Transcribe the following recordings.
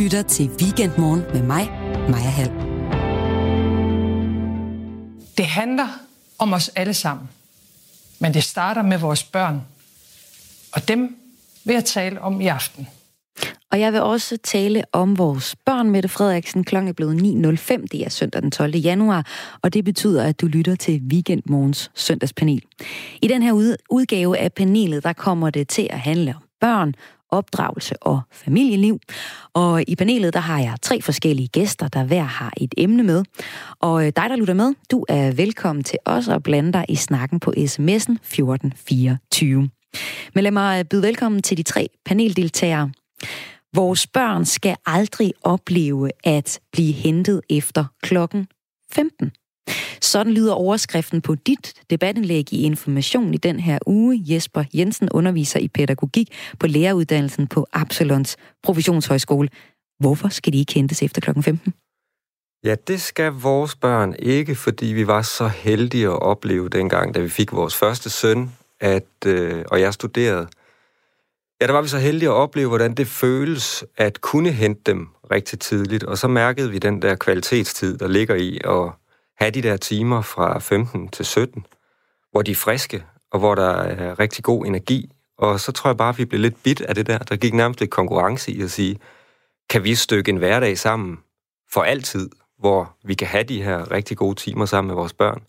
lytter til Weekendmorgen med mig, Maja Hall. Det handler om os alle sammen. Men det starter med vores børn. Og dem vil jeg tale om i aften. Og jeg vil også tale om vores børn, Mette Frederiksen. Klokken er blevet 9.05. Det er søndag den 12. januar, og det betyder, at du lytter til Weekendmorgens søndagspanel. I den her udgave af panelet, der kommer det til at handle om børn, opdragelse og familieliv. Og i panelet, der har jeg tre forskellige gæster, der hver har et emne med. Og øh, dig, der lytter med, du er velkommen til os at blande dig i snakken på sms'en 1424. Men lad mig øh, byde velkommen til de tre paneldeltagere. Vores børn skal aldrig opleve at blive hentet efter klokken 15. Sådan lyder overskriften på dit debatindlæg i Information i den her uge. Jesper Jensen underviser i pædagogik på læreruddannelsen på Absalons Professionshøjskole. Hvorfor skal de ikke hentes efter kl. 15? Ja, det skal vores børn ikke, fordi vi var så heldige at opleve dengang, da vi fik vores første søn, at, øh, og jeg studerede, Ja, der var vi så heldige at opleve, hvordan det føles at kunne hente dem rigtig tidligt, og så mærkede vi den der kvalitetstid, der ligger i at have de der timer fra 15 til 17, hvor de er friske, og hvor der er rigtig god energi. Og så tror jeg bare, at vi blev lidt bit af det der. Der gik nærmest lidt konkurrence i at sige, kan vi stykke en hverdag sammen for altid, hvor vi kan have de her rigtig gode timer sammen med vores børn.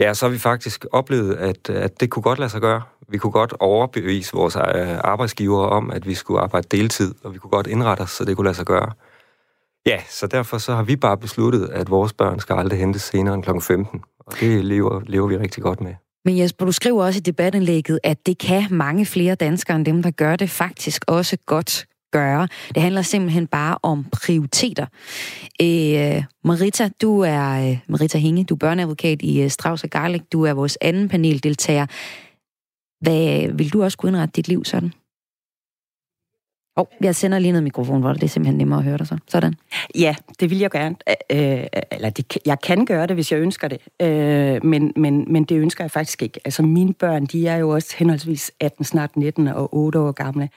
Ja, så har vi faktisk oplevet, at, at det kunne godt lade sig gøre. Vi kunne godt overbevise vores øh, arbejdsgivere arbejdsgiver om, at vi skulle arbejde deltid, og vi kunne godt indrette os, så det kunne lade sig gøre. Ja, så derfor så har vi bare besluttet, at vores børn skal aldrig hentes senere end kl. 15, og det lever, lever vi rigtig godt med. Men Jesper, du skriver også i debatindlægget, at det kan mange flere danskere end dem, der gør det, faktisk også godt gøre. Det handler simpelthen bare om prioriteter. Øh, Marita, du er øh, Marita Hinge, du er børneadvokat i øh, Strauss og Garlic. Du er vores anden paneldeltager. Hvad, vil du også kunne indrette dit liv sådan? Oh, jeg sender lige noget mikrofon, hvor det er simpelthen nemmere at høre dig så. Sådan. Ja, det vil jeg gerne. Øh, eller det, jeg kan gøre det, hvis jeg ønsker det. Øh, men, men, men det ønsker jeg faktisk ikke. Altså mine børn, de er jo også henholdsvis 18, snart 19 og 8 år gamle.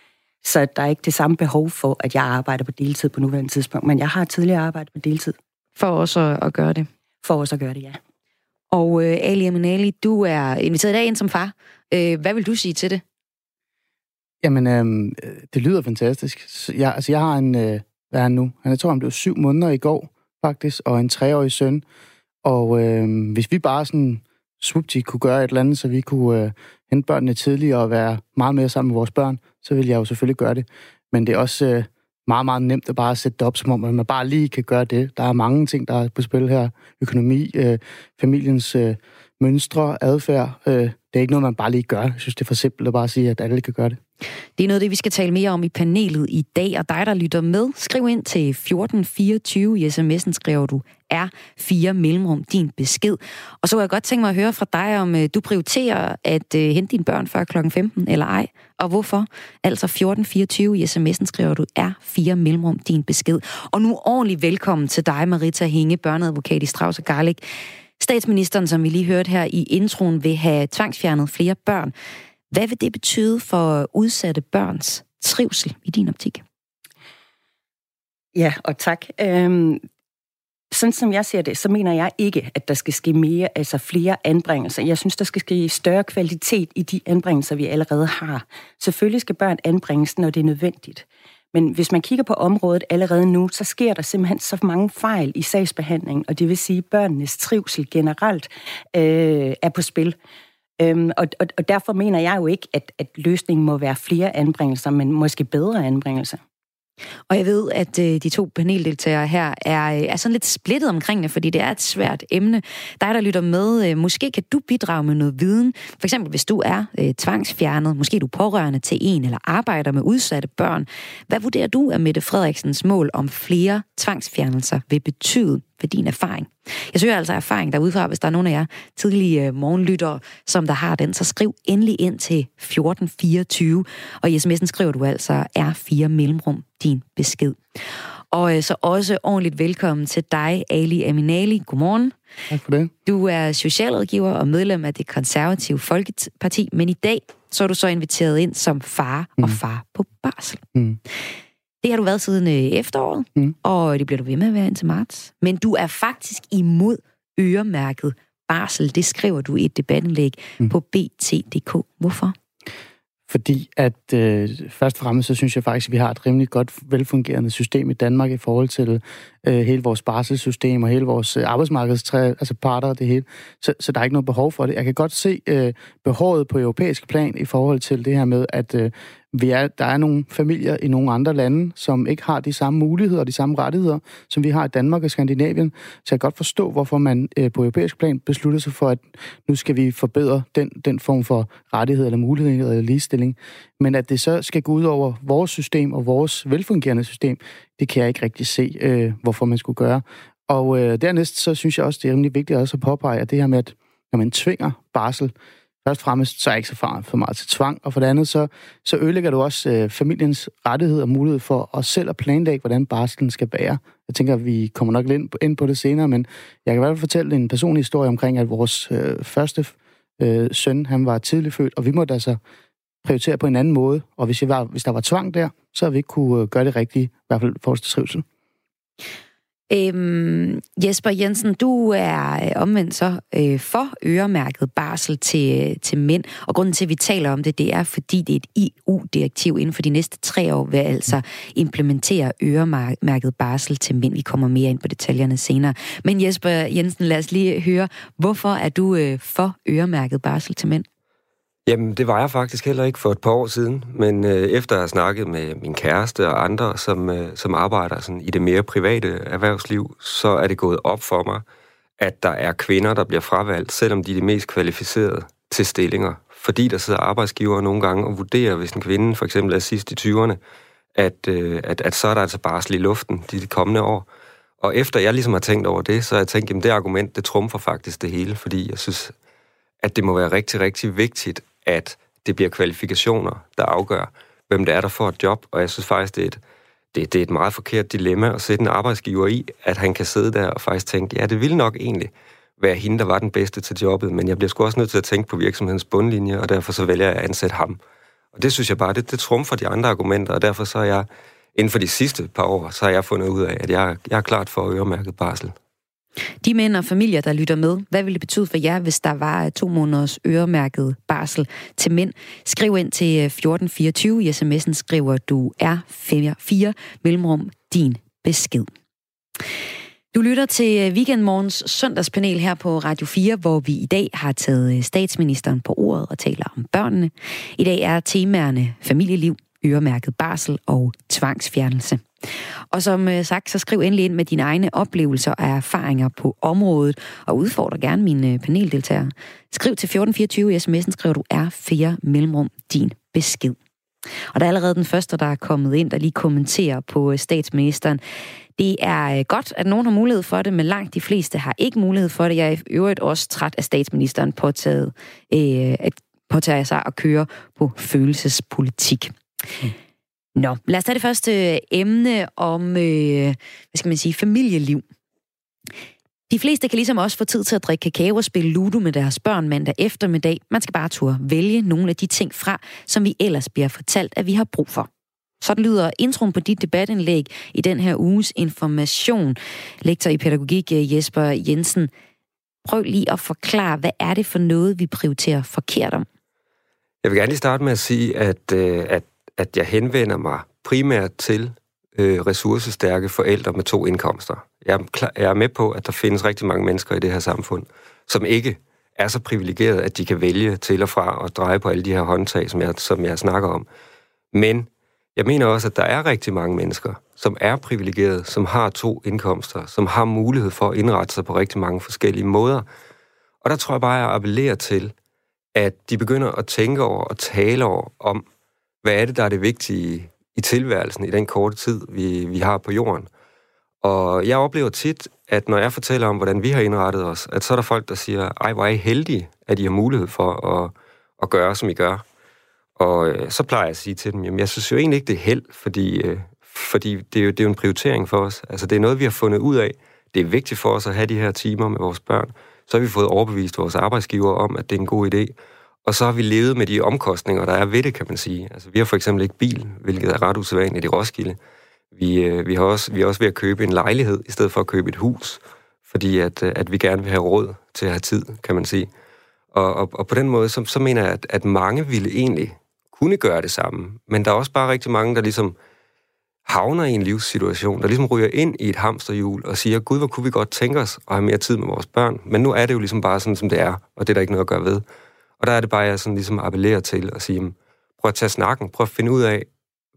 Så der er ikke det samme behov for, at jeg arbejder på deltid på nuværende tidspunkt. Men jeg har tidligere arbejdet på deltid. For også at, at gøre det? For også at gøre det, ja. Og øh, Ali Aminali, du er inviteret i dag ind som far. Øh, hvad vil du sige til det? Jamen, øh, det lyder fantastisk. Jeg, altså, jeg har en, øh, hvad er han nu? Han er, tror, han blev syv måneder i går, faktisk, og en treårig søn. Og øh, hvis vi bare sådan swupti kunne gøre et eller andet, så vi kunne øh, hente børnene tidligere og være meget mere sammen med vores børn, så vil jeg jo selvfølgelig gøre det. Men det er også øh, meget, meget nemt at bare sætte det op, som om man bare lige kan gøre det. Der er mange ting, der er på spil her. Økonomi, øh, familiens øh, mønstre, adfærd. Øh, det er ikke noget, man bare lige gør. Jeg synes, det er for simpelt at bare sige, at alle kan gøre det. Det er noget, det vi skal tale mere om i panelet i dag, og dig, der lytter med, skriv ind til 1424. I sms'en skriver du R4 mellemrum din besked. Og så kunne jeg godt tænke mig at høre fra dig, om øh, du prioriterer at øh, hente dine børn før kl. 15 eller ej, og hvorfor. Altså 1424 i sms'en skriver du R4 mellemrum din besked. Og nu ordentligt velkommen til dig, Marita Hinge, børneadvokat i Strauss og Garlic. Statsministeren, som vi lige hørte her i introen, vil have tvangsfjernet flere børn. Hvad vil det betyde for udsatte børns trivsel i din optik? Ja, og tak. Øhm, sådan som jeg ser det, så mener jeg ikke, at der skal ske mere, altså flere anbringelser. Jeg synes, der skal ske større kvalitet i de anbringelser, vi allerede har. Selvfølgelig skal børn anbringes, når det er nødvendigt. Men hvis man kigger på området allerede nu, så sker der simpelthen så mange fejl i sagsbehandlingen, og det vil sige, at børnenes trivsel generelt øh, er på spil. Øhm, og, og, og derfor mener jeg jo ikke, at, at løsningen må være flere anbringelser, men måske bedre anbringelser. Og jeg ved, at øh, de to paneldeltagere her er, øh, er sådan lidt splittet omkring det, fordi det er et svært emne. Dig, der lytter med, øh, måske kan du bidrage med noget viden. For eksempel, hvis du er øh, tvangsfjernet, måske du er pårørende til en, eller arbejder med udsatte børn. Hvad vurderer du, at Mette Frederiksens mål om flere tvangsfjernelser vil betyde ved din erfaring? Jeg søger altså erfaring derudfra, hvis der er nogen af jer tidlige øh, morgenlyttere, som der har den, så skriv endelig ind til 1424, og i sms'en skriver du altså R4 mellemrum din besked. Og øh, så også ordentligt velkommen til dig, Ali Aminali. Godmorgen. Tak for det. Du er socialrådgiver og medlem af det konservative Folkeparti, men i dag så er du så inviteret ind som far mm. og far på barsel. Mm. Det har du været siden øh, efteråret, mm. og det bliver du ved med at være indtil marts. Men du er faktisk imod øremærket barsel. Det skriver du i et debatindlæg mm. på bt.dk. Hvorfor? Fordi at øh, først og fremmest, så synes jeg faktisk, at vi har et rimelig godt velfungerende system i Danmark i forhold til øh, hele vores barselssystem og hele vores øh, arbejdsmarkedstræ, altså parter og det hele. Så, så der er ikke noget behov for det. Jeg kan godt se øh, behovet på europæisk plan i forhold til det her med, at øh, vi er, der er nogle familier i nogle andre lande, som ikke har de samme muligheder og de samme rettigheder, som vi har i Danmark og Skandinavien. Så jeg kan godt forstå, hvorfor man øh, på europæisk plan beslutter sig for, at nu skal vi forbedre den, den form for rettighed eller mulighed eller ligestilling. Men at det så skal gå ud over vores system og vores velfungerende system, det kan jeg ikke rigtig se, øh, hvorfor man skulle gøre. Og øh, dernæst så synes jeg også, det er rimelig vigtigt også at påpege, at det her med, at når man tvinger barsel, først og fremmest, så er jeg ikke så far for meget til tvang, og for det andet, så, så ødelægger du også øh, familiens rettighed og mulighed for at selv at planlægge, hvordan barslen skal være. Jeg tænker, at vi kommer nok ind på, ind på det senere, men jeg kan i hvert fald fortælle en personlig historie omkring, at vores øh, første øh, søn, han var tidligt født, og vi måtte altså prioritere på en anden måde, og hvis, jeg var, hvis der var tvang der, så havde vi ikke kunne øh, gøre det rigtige, i hvert fald for til trivsel. Øhm, Jesper Jensen, du er øh, omvendt så øh, for øremærket barsel til, øh, til mænd, og grunden til, at vi taler om det, det er, fordi det er et EU-direktiv inden for de næste tre år, vil altså implementere øremærket barsel til mænd. Vi kommer mere ind på detaljerne senere. Men Jesper Jensen, lad os lige høre, hvorfor er du øh, for øremærket barsel til mænd? Jamen, det var jeg faktisk heller ikke for et par år siden, men øh, efter at have snakket med min kæreste og andre, som, øh, som arbejder sådan, i det mere private erhvervsliv, så er det gået op for mig, at der er kvinder, der bliver fravalgt, selvom de er de mest kvalificerede til stillinger. Fordi der sidder arbejdsgivere nogle gange og vurderer, hvis en kvinde for eksempel er sidst i 20'erne, at, øh, at, at så er der altså barsel i luften de, de kommende år. Og efter jeg ligesom har tænkt over det, så har jeg tænkt, at det argument, det trumfer faktisk det hele, fordi jeg synes, at det må være rigtig, rigtig vigtigt, at det bliver kvalifikationer, der afgør, hvem det er, der får et job. Og jeg synes faktisk, det er et, det, det er et meget forkert dilemma at sætte en arbejdsgiver i, at han kan sidde der og faktisk tænke, ja, det ville nok egentlig være hende, der var den bedste til jobbet, men jeg bliver sgu også nødt til at tænke på virksomhedens bundlinje, og derfor så vælger jeg at ansætte ham. Og det synes jeg bare, det, det trumfer de andre argumenter, og derfor så er jeg, inden for de sidste par år, så har jeg fundet ud af, at jeg, jeg er klart for øremærket barsel. De mænd og familier, der lytter med, hvad ville det betyde for jer, hvis der var øh, to måneders øremærket barsel til mænd? Skriv ind til øh, 1424. I sms'en skriver du R4 mellemrum din besked. Du lytter til øh, Weekendmorgens søndagspanel her på Radio 4, hvor vi i dag har taget statsministeren på ordet og taler om børnene. I dag er temaerne familieliv, øremærket barsel og tvangsfjernelse. Og som øh, sagt, så skriv endelig ind med dine egne oplevelser og erfaringer på området, og udfordre gerne mine øh, paneldeltagere. Skriv til 1424 i sms'en, skriver du R4 mellemrum din besked. Og der er allerede den første, der er kommet ind, der lige kommenterer på øh, statsministeren. Det er godt, at nogen har mulighed for det, men langt de fleste har ikke mulighed for det. Jeg er i øvrigt også træt af statsministeren påtaget, øh, at påtage sig at køre på følelsespolitik. Mm. Nå, lad os tage det første øh, emne om, øh, hvad skal man sige, familieliv. De fleste kan ligesom også få tid til at drikke kakao og spille ludo med deres børn mandag eftermiddag. Man skal bare turde vælge nogle af de ting fra, som vi ellers bliver fortalt, at vi har brug for. Sådan lyder introen på dit debatindlæg i den her uges information. Lektor i pædagogik øh, Jesper Jensen. Prøv lige at forklare, hvad er det for noget, vi prioriterer forkert om? Jeg vil gerne lige starte med at sige, at, øh, at at jeg henvender mig primært til øh, ressourcestærke forældre med to indkomster. Jeg er, klar, jeg er med på, at der findes rigtig mange mennesker i det her samfund, som ikke er så privilegerede, at de kan vælge til og fra og dreje på alle de her håndtag, som jeg, som jeg snakker om. Men jeg mener også, at der er rigtig mange mennesker, som er privilegerede, som har to indkomster, som har mulighed for at indrette sig på rigtig mange forskellige måder. Og der tror jeg bare, at jeg appellerer til, at de begynder at tænke over og tale over om, hvad er det, der er det vigtige i tilværelsen i den korte tid, vi, vi har på jorden. Og jeg oplever tit, at når jeg fortæller om, hvordan vi har indrettet os, at så er der folk, der siger, ej, hvor er I heldige, at I har mulighed for at, at gøre, som I gør. Og øh, så plejer jeg at sige til dem, jamen jeg synes jo egentlig ikke, det er held, fordi, øh, fordi det, er jo, det er jo en prioritering for os. Altså det er noget, vi har fundet ud af. Det er vigtigt for os at have de her timer med vores børn. Så har vi fået overbevist vores arbejdsgiver om, at det er en god idé. Og så har vi levet med de omkostninger, der er ved det, kan man sige. Altså, vi har for eksempel ikke bil, hvilket er ret usædvanligt i Roskilde. Vi, øh, vi, har også, vi er også ved at købe en lejlighed, i stedet for at købe et hus, fordi at, øh, at vi gerne vil have råd til at have tid, kan man sige. Og, og, og på den måde, så, så mener jeg, at, at mange ville egentlig kunne gøre det samme, men der er også bare rigtig mange, der ligesom havner i en livssituation, der ligesom ryger ind i et hamsterhjul og siger, gud, hvor kunne vi godt tænke os at have mere tid med vores børn, men nu er det jo ligesom bare sådan, som det er, og det er der ikke noget at gøre ved. Og der er det bare, jeg sådan ligesom appellerer til at sige, prøv at tage snakken, prøv at finde ud af,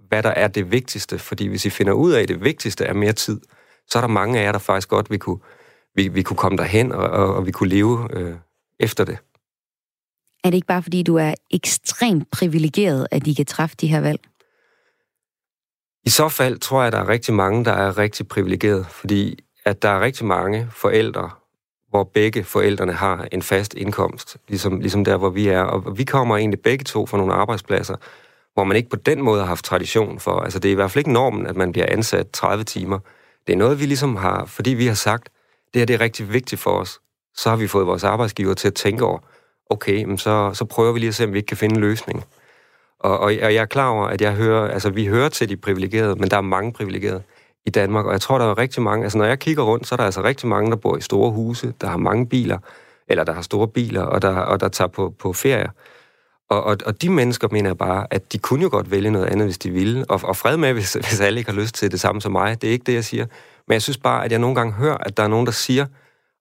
hvad der er det vigtigste, fordi hvis I finder ud af, at det vigtigste er mere tid, så er der mange af jer, der faktisk godt vi kunne, vi, vi kunne komme derhen, og, og, og vi kunne leve øh, efter det. Er det ikke bare, fordi du er ekstremt privilegeret, at de kan træffe de her valg? I så fald tror jeg, at der er rigtig mange, der er rigtig privilegeret, fordi at der er rigtig mange forældre, hvor begge forældrene har en fast indkomst, ligesom, ligesom der, hvor vi er. Og vi kommer egentlig begge to fra nogle arbejdspladser, hvor man ikke på den måde har haft tradition for. Altså, det er i hvert fald ikke normen, at man bliver ansat 30 timer. Det er noget, vi ligesom har, fordi vi har sagt, det her det er rigtig vigtigt for os, så har vi fået vores arbejdsgiver til at tænke over, okay, men så, så prøver vi lige at se, om vi ikke kan finde en løsning. Og, og, og jeg er klar over, at jeg hører, altså vi hører til de privilegerede, men der er mange privilegerede i Danmark, og jeg tror, der er rigtig mange, altså når jeg kigger rundt, så er der altså rigtig mange, der bor i store huse, der har mange biler, eller der har store biler, og der, og der tager på, på ferie. Og, og, og de mennesker mener jeg bare, at de kunne jo godt vælge noget andet, hvis de ville, og, og fred med, hvis, hvis alle ikke har lyst til det samme som mig. Det er ikke det, jeg siger. Men jeg synes bare, at jeg nogle gange hører, at der er nogen, der siger,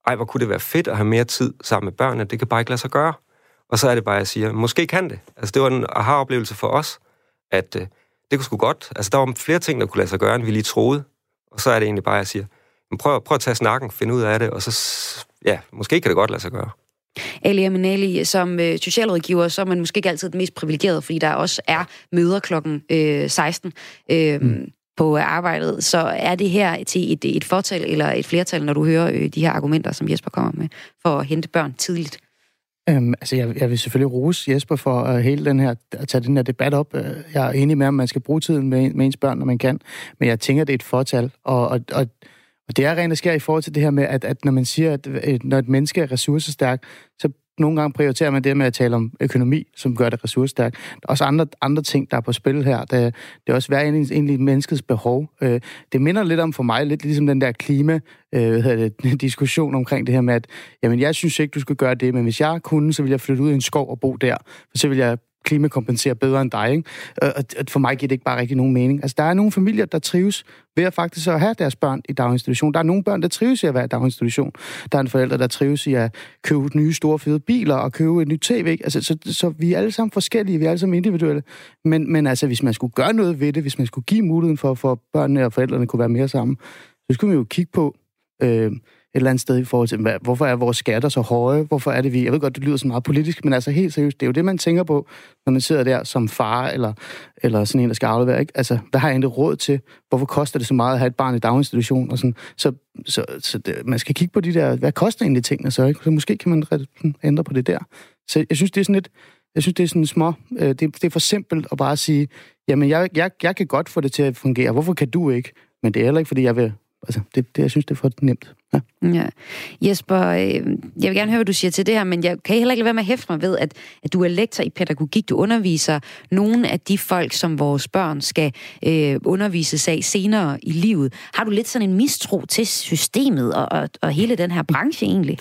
ej, hvor kunne det være fedt at have mere tid sammen med børnene, det kan bare ikke lade sig gøre. Og så er det bare, at jeg siger, måske kan det. Altså, det var en aha-oplevelse for os, at øh, det kunne sgu godt. Altså, der var flere ting, der kunne lade sig gøre, end vi lige troede. Og så er det egentlig bare, at jeg siger, prøv, prøv at tage snakken, finde ud af det, og så, ja, måske kan det godt lade sig gøre. Ali Aminali, som øh, socialrådgiver, så er man måske ikke altid den mest privilegerede, fordi der også er møder klokken øh, 16 øh, mm. på arbejdet. Så er det her til et, et fortal eller et flertal, når du hører øh, de her argumenter, som Jesper kommer med, for at hente børn tidligt? Øhm, altså, jeg, jeg vil selvfølgelig rose Jesper for uh, hele den her, at tage den her debat op. Øh, jeg er enig med, at man skal bruge tiden med, med ens børn, når man kan. Men jeg tænker, det er et fortal. Og, og, og, og det er rent, der sker i forhold til det her med, at, at når man siger, at, at når et menneske er ressourcestærk, så nogle gange prioriterer man det med at tale om økonomi, som gør det ressourcestærkt. Der er også andre, andre ting, der er på spil her. Det, det er også hver egentlig menneskets behov. Øh, det minder lidt om for mig, lidt ligesom den der klima øh, det, diskussion omkring det her med, at jamen, jeg synes ikke, du skal gøre det, men hvis jeg kunne, så ville jeg flytte ud i en skov og bo der. For så vil jeg klimakompensere bedre end dig. Ikke? Øh, og for mig giver det ikke bare rigtig nogen mening. Altså, der er nogle familier, der trives ved at faktisk at have deres børn i daginstitution. Der er nogle børn, der trives i at være i daginstitution. Der er en forælder, der trives i at købe nye, store, fede biler og købe et nyt tv. Altså, så, så vi er alle sammen forskellige, vi er alle sammen individuelle. Men, men altså, hvis man skulle gøre noget ved det, hvis man skulle give muligheden for, for børnene og forældrene kunne være mere sammen, så skulle vi jo kigge på, øh, eller andet sted i forhold til, hvad, hvorfor er vores skatter så høje? Hvorfor er det vi... Jeg ved godt, det lyder så meget politisk, men altså helt seriøst, det er jo det, man tænker på, når man sidder der som far eller, eller sådan en, der skal aflevere. Ikke? Altså, hvad har jeg egentlig råd til? Hvorfor koster det så meget at have et barn i daginstitution? Og sådan. Så, så, så det, man skal kigge på de der... Hvad koster egentlig tingene så? Ikke? Så måske kan man ændre på det der. Så jeg synes, det er sådan lidt... Jeg synes, det er sådan små... Øh, det, det er for simpelt at bare sige, jamen, jeg, jeg, jeg kan godt få det til at fungere. Hvorfor kan du ikke? Men det er heller ikke, fordi jeg vil altså, det, det, jeg synes, det er for nemt. Ja. ja. Jesper, øh, jeg vil gerne høre, hvad du siger til det her, men jeg kan heller ikke lade være med at hæfte mig ved, at, at du er lektor i pædagogik. Du underviser nogle af de folk, som vores børn skal øh, undervises af senere i livet. Har du lidt sådan en mistro til systemet og, og, og hele den her branche egentlig?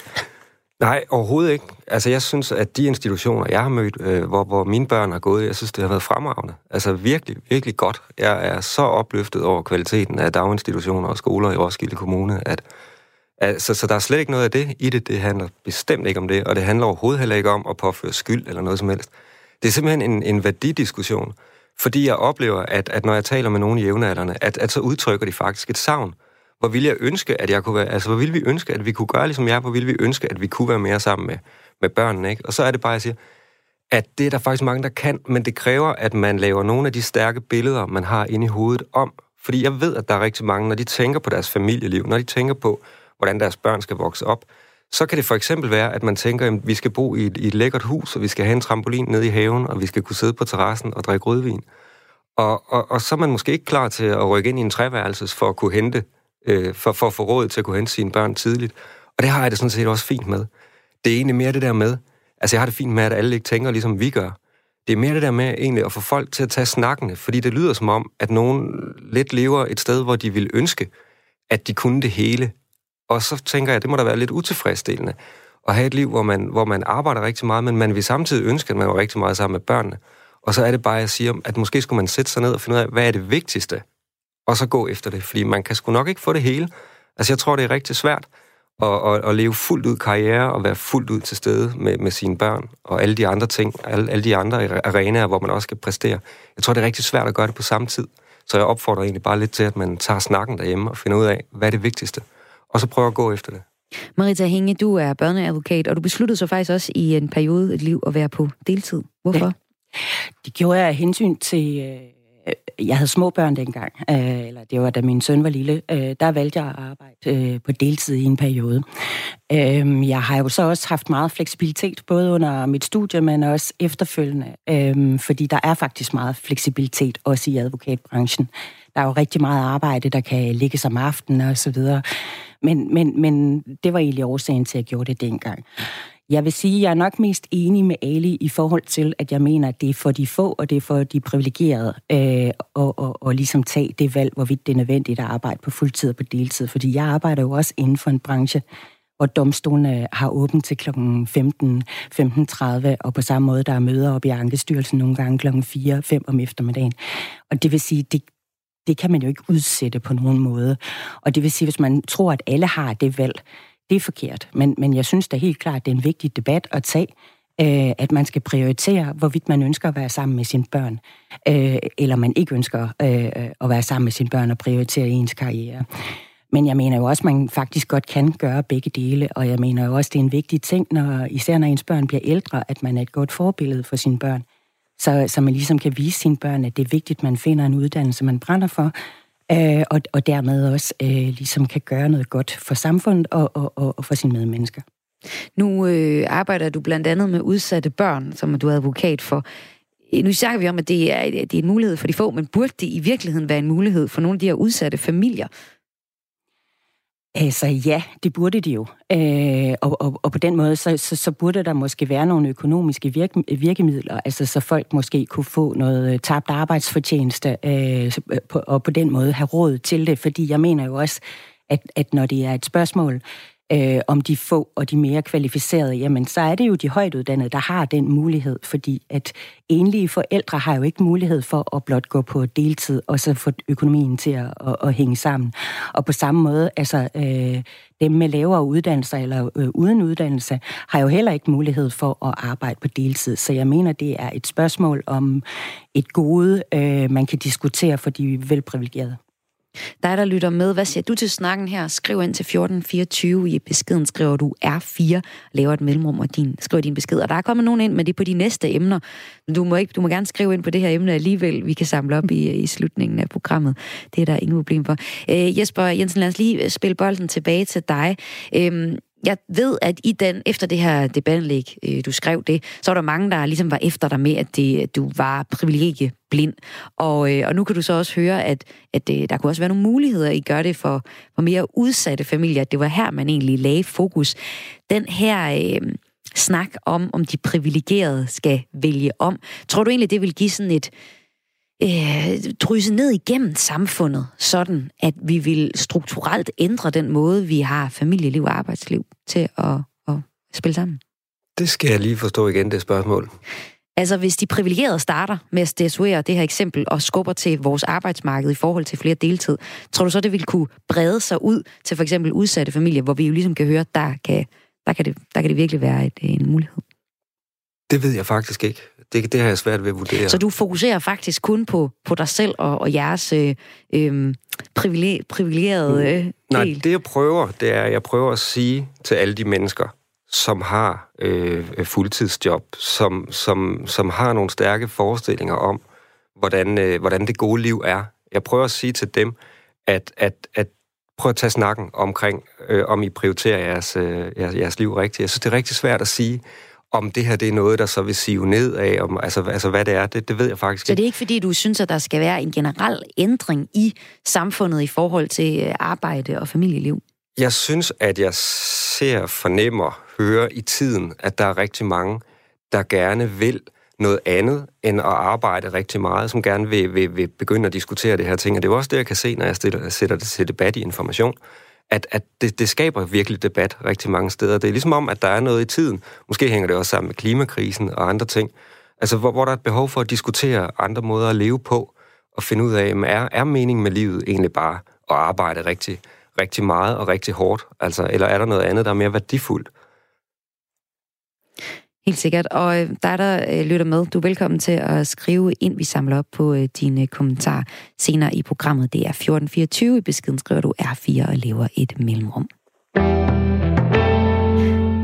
Nej, overhovedet ikke. Altså, jeg synes, at de institutioner, jeg har mødt, øh, hvor, hvor mine børn har gået, jeg synes, det har været fremragende. Altså, virkelig, virkelig godt. Jeg er så opløftet over kvaliteten af daginstitutioner og skoler i Roskilde Kommune, at altså, så der er slet ikke noget af det i det. Det handler bestemt ikke om det, og det handler overhovedet heller ikke om at påføre skyld eller noget som helst. Det er simpelthen en, en værdidiskussion, fordi jeg oplever, at, at når jeg taler med nogle jævnaldrende, at, at så udtrykker de faktisk et savn hvor ville jeg ønske, at jeg kunne være, altså hvor ville vi ønske, at vi kunne gøre ligesom jeg, hvor ville vi ønske, at vi kunne være mere sammen med, med børnene, ikke? Og så er det bare, at jeg siger, at det er der faktisk mange, der kan, men det kræver, at man laver nogle af de stærke billeder, man har inde i hovedet om. Fordi jeg ved, at der er rigtig mange, når de tænker på deres familieliv, når de tænker på, hvordan deres børn skal vokse op, så kan det for eksempel være, at man tænker, at vi skal bo i et, i et lækkert hus, og vi skal have en trampolin nede i haven, og vi skal kunne sidde på terrassen og drikke rødvin. Og, og, og så er man måske ikke klar til at rykke ind i en træværelse for at kunne hente øh, for, for at få råd til at kunne hente sine børn tidligt. Og det har jeg det sådan set også fint med. Det er egentlig mere det der med, altså jeg har det fint med, at alle ikke tænker, ligesom vi gør. Det er mere det der med egentlig at få folk til at tage snakkene, fordi det lyder som om, at nogen lidt lever et sted, hvor de vil ønske, at de kunne det hele. Og så tænker jeg, at det må da være lidt utilfredsstillende at have et liv, hvor man, hvor man arbejder rigtig meget, men man vil samtidig ønske, at man var rigtig meget sammen med børnene. Og så er det bare, at jeg siger, at måske skulle man sætte sig ned og finde ud af, hvad er det vigtigste, og så gå efter det, fordi man kan sgu nok ikke få det hele. Altså, jeg tror, det er rigtig svært at, at, at leve fuldt ud karriere og være fuldt ud til stede med, med sine børn og alle de andre ting, alle, alle de andre arenaer, hvor man også skal præstere. Jeg tror, det er rigtig svært at gøre det på samme tid. Så jeg opfordrer egentlig bare lidt til, at man tager snakken derhjemme og finder ud af, hvad er det vigtigste, og så prøver at gå efter det. Marita Hinge, du er børneadvokat, og du besluttede så faktisk også i en periode et liv at være på deltid. Hvorfor? Ja. Det gjorde jeg af hensyn til... Øh, jeg havde små børn dengang, øh, eller det var da min søn var lille. Øh, der valgte jeg at arbejde på deltid i en periode. Jeg har jo så også haft meget fleksibilitet, både under mit studie, men også efterfølgende. Fordi der er faktisk meget fleksibilitet, også i advokatbranchen. Der er jo rigtig meget arbejde, der kan ligge som aften og så videre. Men, men, men det var egentlig årsagen til, at jeg gjorde det dengang. Jeg vil sige, at jeg er nok mest enig med Ali i forhold til, at jeg mener, at det er for de få, og det er for de privilegerede øh, og, og, og ligesom tage det valg, hvorvidt det er nødvendigt at arbejde på fuldtid og på deltid. Fordi jeg arbejder jo også inden for en branche, hvor domstolene har åbent til kl. 15, 15.30, og på samme måde, der er møder op i Ankestyrelsen nogle gange kl. 4, 5 om eftermiddagen. Og det vil sige, det, det kan man jo ikke udsætte på nogen måde. Og det vil sige, hvis man tror, at alle har det valg, det er forkert. Men, men jeg synes da helt klart, at det er en vigtig debat at tage, øh, at man skal prioritere, hvorvidt man ønsker at være sammen med sine børn, øh, eller man ikke ønsker øh, at være sammen med sine børn og prioritere ens karriere. Men jeg mener jo også, at man faktisk godt kan gøre begge dele, og jeg mener jo også, at det er en vigtig ting, når, især når ens børn bliver ældre, at man er et godt forbillede for sine børn. Så, så man ligesom kan vise sine børn, at det er vigtigt, at man finder en uddannelse, man brænder for, øh, og, og dermed også øh, ligesom kan gøre noget godt for samfundet og, og, og, og for sine medmennesker. Nu øh, arbejder du blandt andet med udsatte børn, som du er advokat for. Nu snakker vi om, at det er, det er en mulighed for de få, men burde det i virkeligheden være en mulighed for nogle af de her udsatte familier, Altså ja, det burde de jo. Øh, og, og, og på den måde, så, så, så burde der måske være nogle økonomiske virke, virkemidler, altså så folk måske kunne få noget øh, tabt arbejdsfortjeneste, øh, øh, på, og på den måde have råd til det. Fordi jeg mener jo også, at, at når det er et spørgsmål øh, om de få og de mere kvalificerede, jamen så er det jo de højtuddannede, der har den mulighed, fordi at enlige forældre har jo ikke mulighed for at blot gå på deltid og så få økonomien til at, at, at hænge sammen. Og på samme måde, altså øh, dem med lavere uddannelser eller øh, uden uddannelse, har jo heller ikke mulighed for at arbejde på deltid. Så jeg mener, det er et spørgsmål om et gode, øh, man kan diskutere for de velprivilegerede. Dig, der lytter med, hvad siger du til snakken her? Skriv ind til 1424. I beskeden skriver du R4, laver et mellemrum og din, skriver din besked. Og der er kommet nogen ind med det på de næste emner. Du må, ikke, du må gerne skrive ind på det her emne alligevel. Vi kan samle op i, i slutningen af programmet. Det er der ingen problem for. Øh, Jesper Jensen, lad os lige spille bolden tilbage til dig. Øh, jeg ved, at i den, efter det her debatindlæg, øh, du skrev det, så var der mange, der ligesom var efter dig med, at det, du var privilegieblind. Og, øh, og nu kan du så også høre, at, at det, øh, der kunne også være nogle muligheder i gør det for, for mere udsatte familier. At det var her, man egentlig lagde fokus. Den her... Øh, snak om, om de privilegerede skal vælge om. Tror du egentlig, det vil give sådan et, øh, drysse ned igennem samfundet, sådan at vi vil strukturelt ændre den måde, vi har familieliv og arbejdsliv til at, at spille sammen? Det skal jeg lige forstå igen, det spørgsmål. Altså, hvis de privilegerede starter med at desuere det her eksempel og skubber til vores arbejdsmarked i forhold til flere deltid, tror du så, det vil kunne brede sig ud til for eksempel udsatte familier, hvor vi jo ligesom kan høre, der kan, der kan, det, der kan det virkelig være et, en mulighed? Det ved jeg faktisk ikke. Det, det har jeg svært ved at vurdere. Så du fokuserer faktisk kun på, på dig selv og, og jeres øh, øh, privilegerede øh, del? Nej, det jeg prøver, det er, jeg prøver at sige til alle de mennesker, som har øh, fuldtidsjob, som, som, som har nogle stærke forestillinger om, hvordan, øh, hvordan det gode liv er. Jeg prøver at sige til dem, at, at, at prøv at tage snakken omkring, øh, om I prioriterer jeres, øh, jeres, jeres liv rigtigt. Jeg synes, det er rigtig svært at sige, om det her det er noget, der så vil sive ned af, om, altså, altså hvad det er, det, det ved jeg faktisk ikke. Så det er ikke fordi, du synes, at der skal være en generel ændring i samfundet i forhold til øh, arbejde og familieliv? Jeg synes, at jeg ser, fornemmer, hører i tiden, at der er rigtig mange, der gerne vil noget andet end at arbejde rigtig meget, som gerne vil, vil, vil begynde at diskutere det her ting. Og det er også det, jeg kan se, når jeg stiller, sætter det til debat i information, at, at det, det skaber virkelig debat rigtig mange steder. Det er ligesom om, at der er noget i tiden. Måske hænger det også sammen med klimakrisen og andre ting. Altså, hvor, hvor der er et behov for at diskutere andre måder at leve på, og finde ud af, er, er meningen med livet egentlig bare at arbejde rigtig, rigtig meget og rigtig hårdt? Altså, eller er der noget andet, der er mere værdifuldt? Helt sikkert. Og øh, dig, der øh, lytter med, du er velkommen til at skrive ind. Vi samler op på øh, dine øh, kommentarer senere i programmet. Det er 1424. I beskeden skriver du R4 og lever et mellemrum.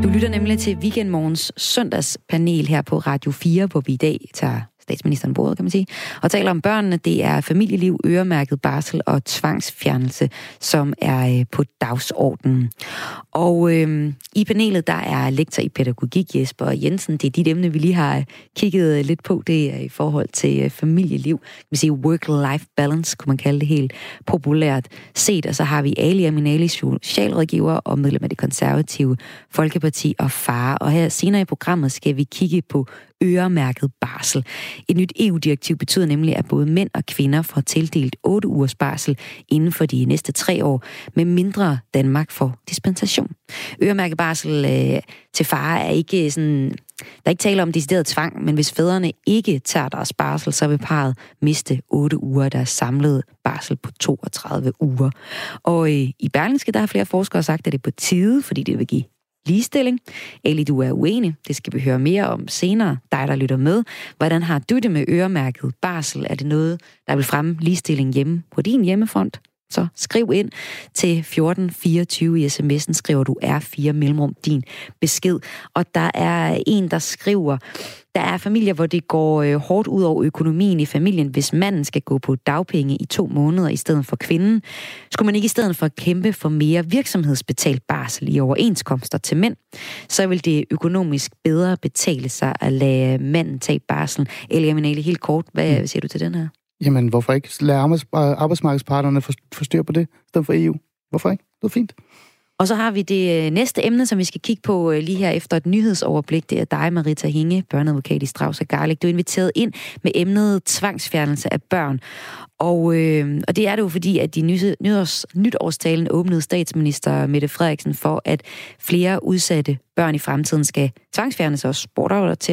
Du lytter nemlig til Weekendmorgens søndagspanel her på Radio 4, hvor vi i dag tager statsministeren bordet, kan man sige, og taler om børnene. Det er familieliv, øremærket barsel og tvangsfjernelse, som er øh, på dagsordenen. Og øh, i panelet, der er lektor i pædagogik Jesper Jensen. Det er dit emne, vi lige har øh, kigget øh, lidt på. Det er i forhold til familieliv. Kan man sige work-life balance, kunne man kalde det helt populært set. Og så har vi Ali Aminali, socialrådgiver og medlem af det konservative Folkeparti og far. Og her senere i programmet skal vi kigge på øremærket barsel. Et nyt EU-direktiv betyder nemlig, at både mænd og kvinder får tildelt 8 ugers barsel inden for de næste tre år, med mindre Danmark får dispensation. Øremærket barsel øh, til far er ikke sådan... Der er ikke tale om decideret tvang, men hvis fædrene ikke tager deres barsel, så vil parret miste 8 uger af deres samlede barsel på 32 uger. Og øh, i Berlingske, der har flere forskere sagt, at det er på tide, fordi det vil give ligestilling. Ali, du er uenig. Det skal vi høre mere om senere. Dig, der lytter med. Hvordan har du det med øremærket barsel? Er det noget, der vil fremme ligestilling hjemme på din hjemmefront? Så skriv ind til 1424 i sms'en, skriver du R4 mellemrum din besked. Og der er en, der skriver, der er familier, hvor det går øh, hårdt ud over økonomien i familien, hvis manden skal gå på dagpenge i to måneder i stedet for kvinden. Skulle man ikke i stedet for kæmpe for mere virksomhedsbetalt barsel i overenskomster til mænd, så vil det økonomisk bedre betale sig at lade manden tage barsel. Eller jeg helt kort, hvad mm. siger du til den her? Jamen, hvorfor ikke lade arbejdsmarkedsparterne få styr på det, i stedet for EU? Hvorfor ikke? Det er fint. Og så har vi det øh, næste emne, som vi skal kigge på øh, lige her efter et nyhedsoverblik. Det er dig, Marita Hinge, børneadvokat i Strauss og Garlic. Du er inviteret ind med emnet tvangsfjernelse af børn. Og, øh, og det er det jo fordi, at i nyårs, nytårstalen åbnede statsminister Mette Frederiksen for, at flere udsatte børn i fremtiden skal tvangsfjernes og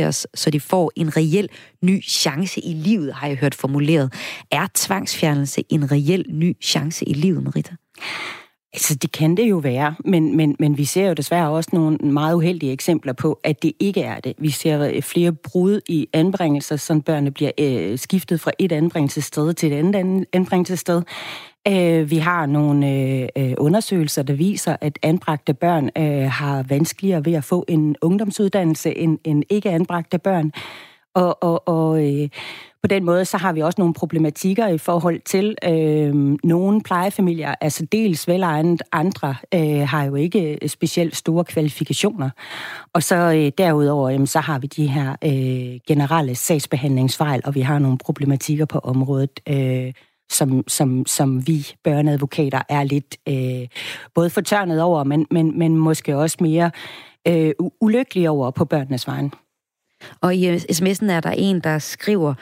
os, så de får en reel ny chance i livet, har jeg hørt formuleret. Er tvangsfjernelse en reel ny chance i livet, Marita? Altså, det kan det jo være, men, men, men vi ser jo desværre også nogle meget uheldige eksempler på, at det ikke er det. Vi ser øh, flere brud i anbringelser, så børnene bliver øh, skiftet fra et anbringelsessted til et andet anbringelsessted. Øh, vi har nogle øh, øh, undersøgelser, der viser, at anbragte børn øh, har vanskeligere ved at få en ungdomsuddannelse end, end ikke anbragte børn. Og, og, og øh, på den måde, så har vi også nogle problematikker i forhold til øh, nogle plejefamilier, altså dels velegnet, andre øh, har jo ikke øh, specielt store kvalifikationer. Og så øh, derudover, jamen, så har vi de her øh, generelle sagsbehandlingsfejl, og vi har nogle problematikker på området, øh, som, som, som vi børneadvokater er lidt øh, både fortørnet over, men, men, men måske også mere øh, ulykkelige over på børnenes vejen. Og i sms'en er der en, der skriver,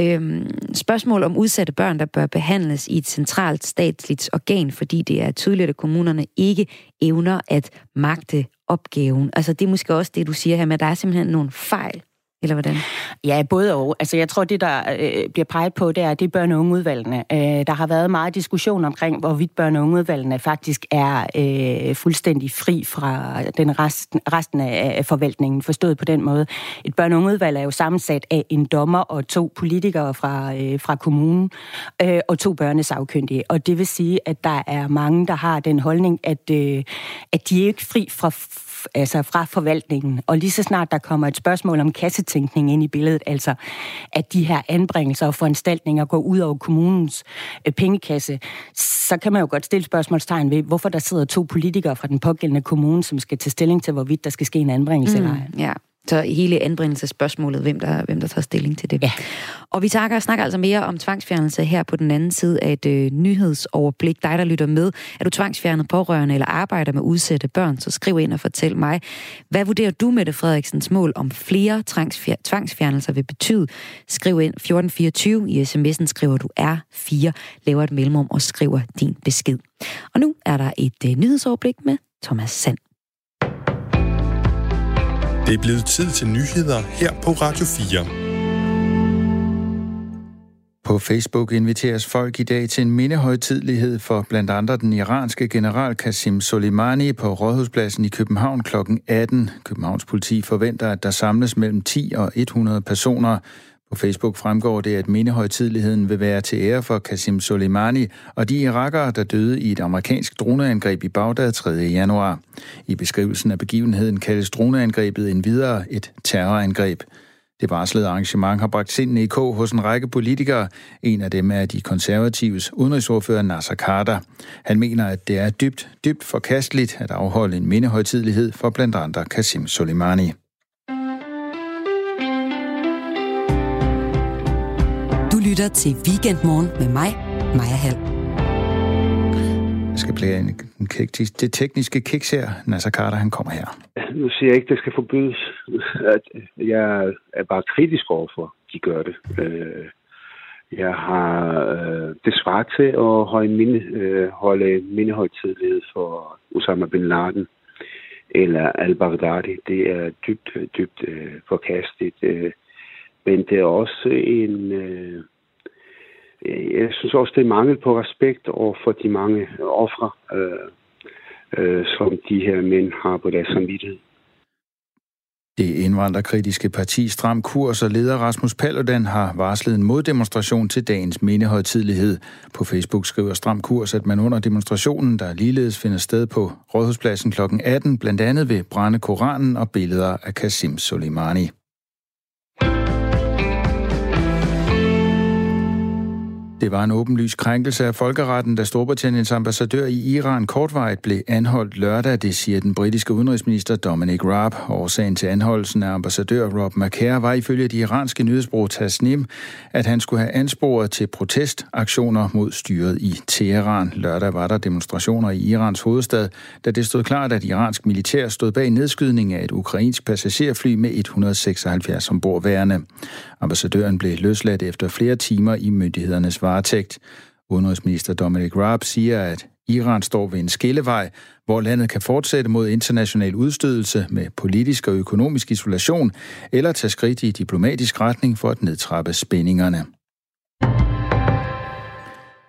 øhm, spørgsmål om udsatte børn, der bør behandles i et centralt statsligt organ, fordi det er tydeligt, at kommunerne ikke evner at magte opgaven. Altså det er måske også det, du siger her med, at der er simpelthen nogle fejl eller hvordan? Ja, både og. Altså, jeg tror, det, der øh, bliver peget på, det er, det er børne- og ungeudvalgene. Øh, der har været meget diskussion omkring, hvorvidt børne- og ungeudvalgene faktisk er øh, fuldstændig fri fra den resten, resten af forvaltningen, forstået på den måde. Et børne- og ungeudvalg er jo sammensat af en dommer og to politikere fra, øh, fra kommunen, øh, og to børnesagkyndige. Og det vil sige, at der er mange, der har den holdning, at, øh, at de er ikke fri fra altså fra forvaltningen. Og lige så snart der kommer et spørgsmål om kassetænkning ind i billedet, altså at de her anbringelser og foranstaltninger går ud over kommunens øh, pengekasse, så kan man jo godt stille spørgsmålstegn ved, hvorfor der sidder to politikere fra den pågældende kommune, som skal tage stilling til, hvorvidt der skal ske en anbringelse mm, eller ej. Ja. Så hele anbringelsesspørgsmålet, hvem der, hvem der tager stilling til det. Ja. Og vi takker, snakker altså mere om tvangsfjernelse her på den anden side af et øh, nyhedsoverblik. Dig, der lytter med, er du tvangsfjernet pårørende eller arbejder med udsatte børn, så skriv ind og fortæl mig, hvad vurderer du, med det Frederiksens mål om flere tvangsfjernelser vil betyde? Skriv ind 1424, i sms'en skriver du R4, laver et mellemrum og skriver din besked. Og nu er der et øh, nyhedsoverblik med Thomas Sand. Det er blevet tid til nyheder her på Radio 4. På Facebook inviteres folk i dag til en mindehøjtidlighed for blandt andre den iranske general Qasim Soleimani på Rådhuspladsen i København kl. 18. Københavns politi forventer, at der samles mellem 10 og 100 personer. På Facebook fremgår det, at mindehøjtidligheden vil være til ære for Qasim Soleimani og de irakere, der døde i et amerikansk droneangreb i Bagdad 3. januar. I beskrivelsen af begivenheden kaldes droneangrebet en videre et terrorangreb. Det varslede arrangement har bragt sindene i kog hos en række politikere. En af dem er de konservatives udenrigsordfører Nasser Carter. Han mener, at det er dybt, dybt forkasteligt at afholde en mindehøjtidlighed for blandt andre Qasim Soleimani. Lytter til Weekendmorgen med mig, Maja Hall. Jeg skal blive en, en det tekniske kiks her. Nasser Carter, han kommer her. Nu siger jeg ikke, det skal forbydes. Jeg er bare kritisk overfor, de gør det. Øh, jeg har øh, det svar til at holde, minde, øh, holde mindehøjtidlighed for Osama Bin Laden eller al-Baghdadi. Det er dybt, dybt forkastet. Men det er også en... Øh, Øh, jeg synes også, det er mangel på respekt over for de mange ofre, øh, øh, som de her mænd har på deres samvittighed. Det indvandrerkritiske parti Stram Kurs og leder Rasmus Paludan har varslet en moddemonstration til dagens mindehøjtidlighed. På Facebook skriver Stram Kurs, at man under demonstrationen, der ligeledes finder sted på Rådhuspladsen kl. 18, blandt andet vil brænde Koranen og billeder af Kasim Soleimani. Det var en åbenlys krænkelse af folkeretten, da Storbritanniens ambassadør i Iran kortvarigt blev anholdt lørdag, det siger den britiske udenrigsminister Dominic Raab. Årsagen til anholdelsen af ambassadør Rob McCare var ifølge de iranske nyhedsbrug Tasnim, at han skulle have ansporet til protestaktioner mod styret i Teheran. Lørdag var der demonstrationer i Irans hovedstad, da det stod klart, at iransk militær stod bag nedskydning af et ukrainsk passagerfly med 176 ombordværende. Ambassadøren blev løsladt efter flere timer i myndighedernes varetægt. Udenrigsminister Dominic Raab siger, at Iran står ved en skillevej, hvor landet kan fortsætte mod international udstødelse med politisk og økonomisk isolation, eller tage skridt i diplomatisk retning for at nedtrappe spændingerne.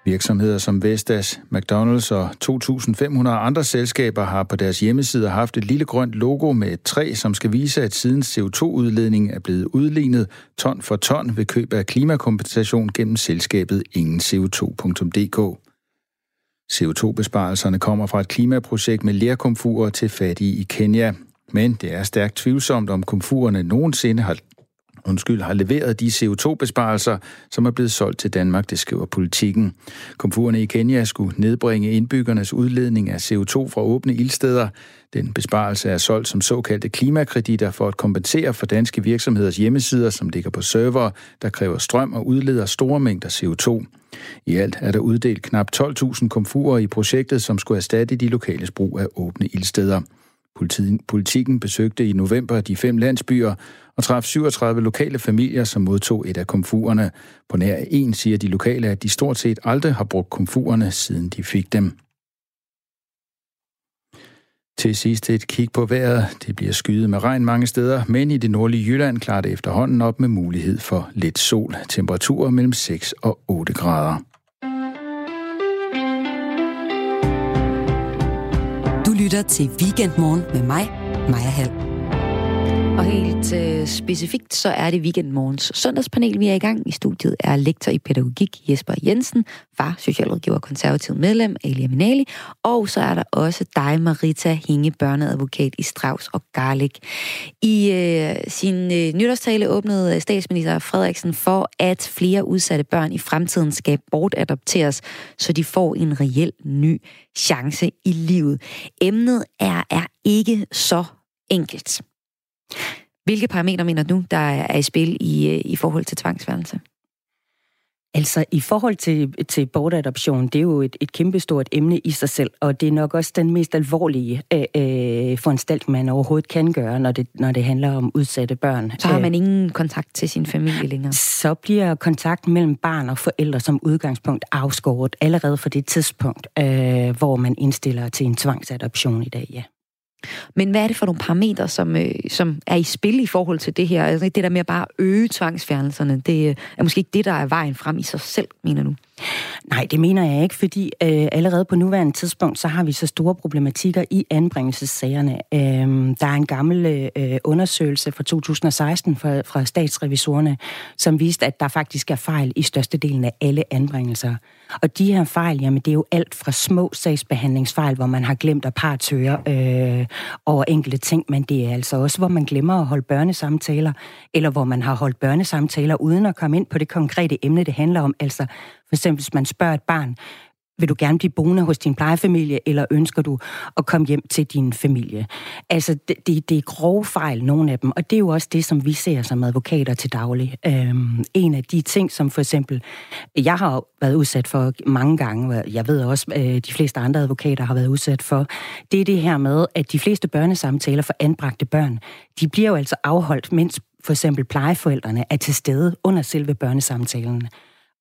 Virksomheder som Vestas, McDonald's og 2.500 andre selskaber har på deres hjemmesider haft et lille grønt logo med et træ, som skal vise, at siden CO2-udledning er blevet udlignet ton for ton ved køb af klimakompensation gennem selskabet ingenco2.dk. CO2-besparelserne kommer fra et klimaprojekt med lærkomfurer til fattige i Kenya. Men det er stærkt tvivlsomt, om komfurerne nogensinde har undskyld, har leveret de CO2-besparelser, som er blevet solgt til Danmark, det skriver politikken. Komfurerne i Kenya skulle nedbringe indbyggernes udledning af CO2 fra åbne ildsteder. Den besparelse er solgt som såkaldte klimakreditter for at kompensere for danske virksomheders hjemmesider, som ligger på server, der kræver strøm og udleder store mængder CO2. I alt er der uddelt knap 12.000 komfurer i projektet, som skulle erstatte de lokale brug af åbne ildsteder. Politikken besøgte i november de fem landsbyer og traf 37 lokale familier, som modtog et af komfurerne. På nær en siger de lokale, at de stort set aldrig har brugt komfurerne, siden de fik dem. Til sidst et kig på vejret. Det bliver skyet med regn mange steder, men i det nordlige Jylland klarer det efterhånden op med mulighed for lidt sol. Temperaturer mellem 6 og 8 grader. Lytter til Weekendmorgen med mig, Maja Hall. Og helt øh, specifikt, så er det Weekendmorgens søndagspanel, vi er i gang. I studiet er lektor i pædagogik Jesper Jensen, far, socialrådgiver konservativ medlem Alia Minali, og så er der også dig, Marita Hinge, børneadvokat i Strauss og Garlik. I øh, sin øh, nytårstale åbnede øh, statsminister Frederiksen for, at flere udsatte børn i fremtiden skal bortadopteres, så de får en reel ny chance i livet. Emnet er, er ikke så enkelt. Hvilke parametre mener du, der er i spil i, øh, i forhold til tvangsfjernelse? Altså, i forhold til, til bortadoption, det er jo et, et kæmpestort emne i sig selv, og det er nok også den mest alvorlige øh, øh foranstaltning, man overhovedet kan gøre, når det, når det handler om udsatte børn. Så har man ingen kontakt til sin familie længere? Så bliver kontakten mellem barn og forældre som udgangspunkt afskåret allerede fra det tidspunkt, øh, hvor man indstiller til en tvangsadoption i dag, ja. Men hvad er det for nogle parametre, som, øh, som er i spil i forhold til det her? Altså, det der med at bare øge tvangsfjernelserne, det øh, er måske ikke det, der er vejen frem i sig selv, mener du? Nej, det mener jeg ikke, fordi øh, allerede på nuværende tidspunkt, så har vi så store problematikker i anbringelsessagerne. Øh, der er en gammel øh, undersøgelse fra 2016 fra, fra statsrevisorerne, som viste, at der faktisk er fejl i størstedelen af alle anbringelser. Og de her fejl, jamen det er jo alt fra små sagsbehandlingsfejl, hvor man har glemt at partøre øh, over enkelte ting, men det er altså også, hvor man glemmer at holde børnesamtaler, eller hvor man har holdt børnesamtaler uden at komme ind på det konkrete emne, det handler om. Altså for eksempel, hvis man spørger et barn, vil du gerne blive boende hos din plejefamilie, eller ønsker du at komme hjem til din familie? Altså, det, det, det er grove fejl, nogle af dem, og det er jo også det, som vi ser som advokater til daglig. Øhm, en af de ting, som for eksempel, jeg har været udsat for mange gange, jeg ved også, øh, de fleste andre advokater har været udsat for, det er det her med, at de fleste børnesamtaler for anbragte børn, de bliver jo altså afholdt, mens for eksempel plejeforældrene er til stede under selve børnesamtalen.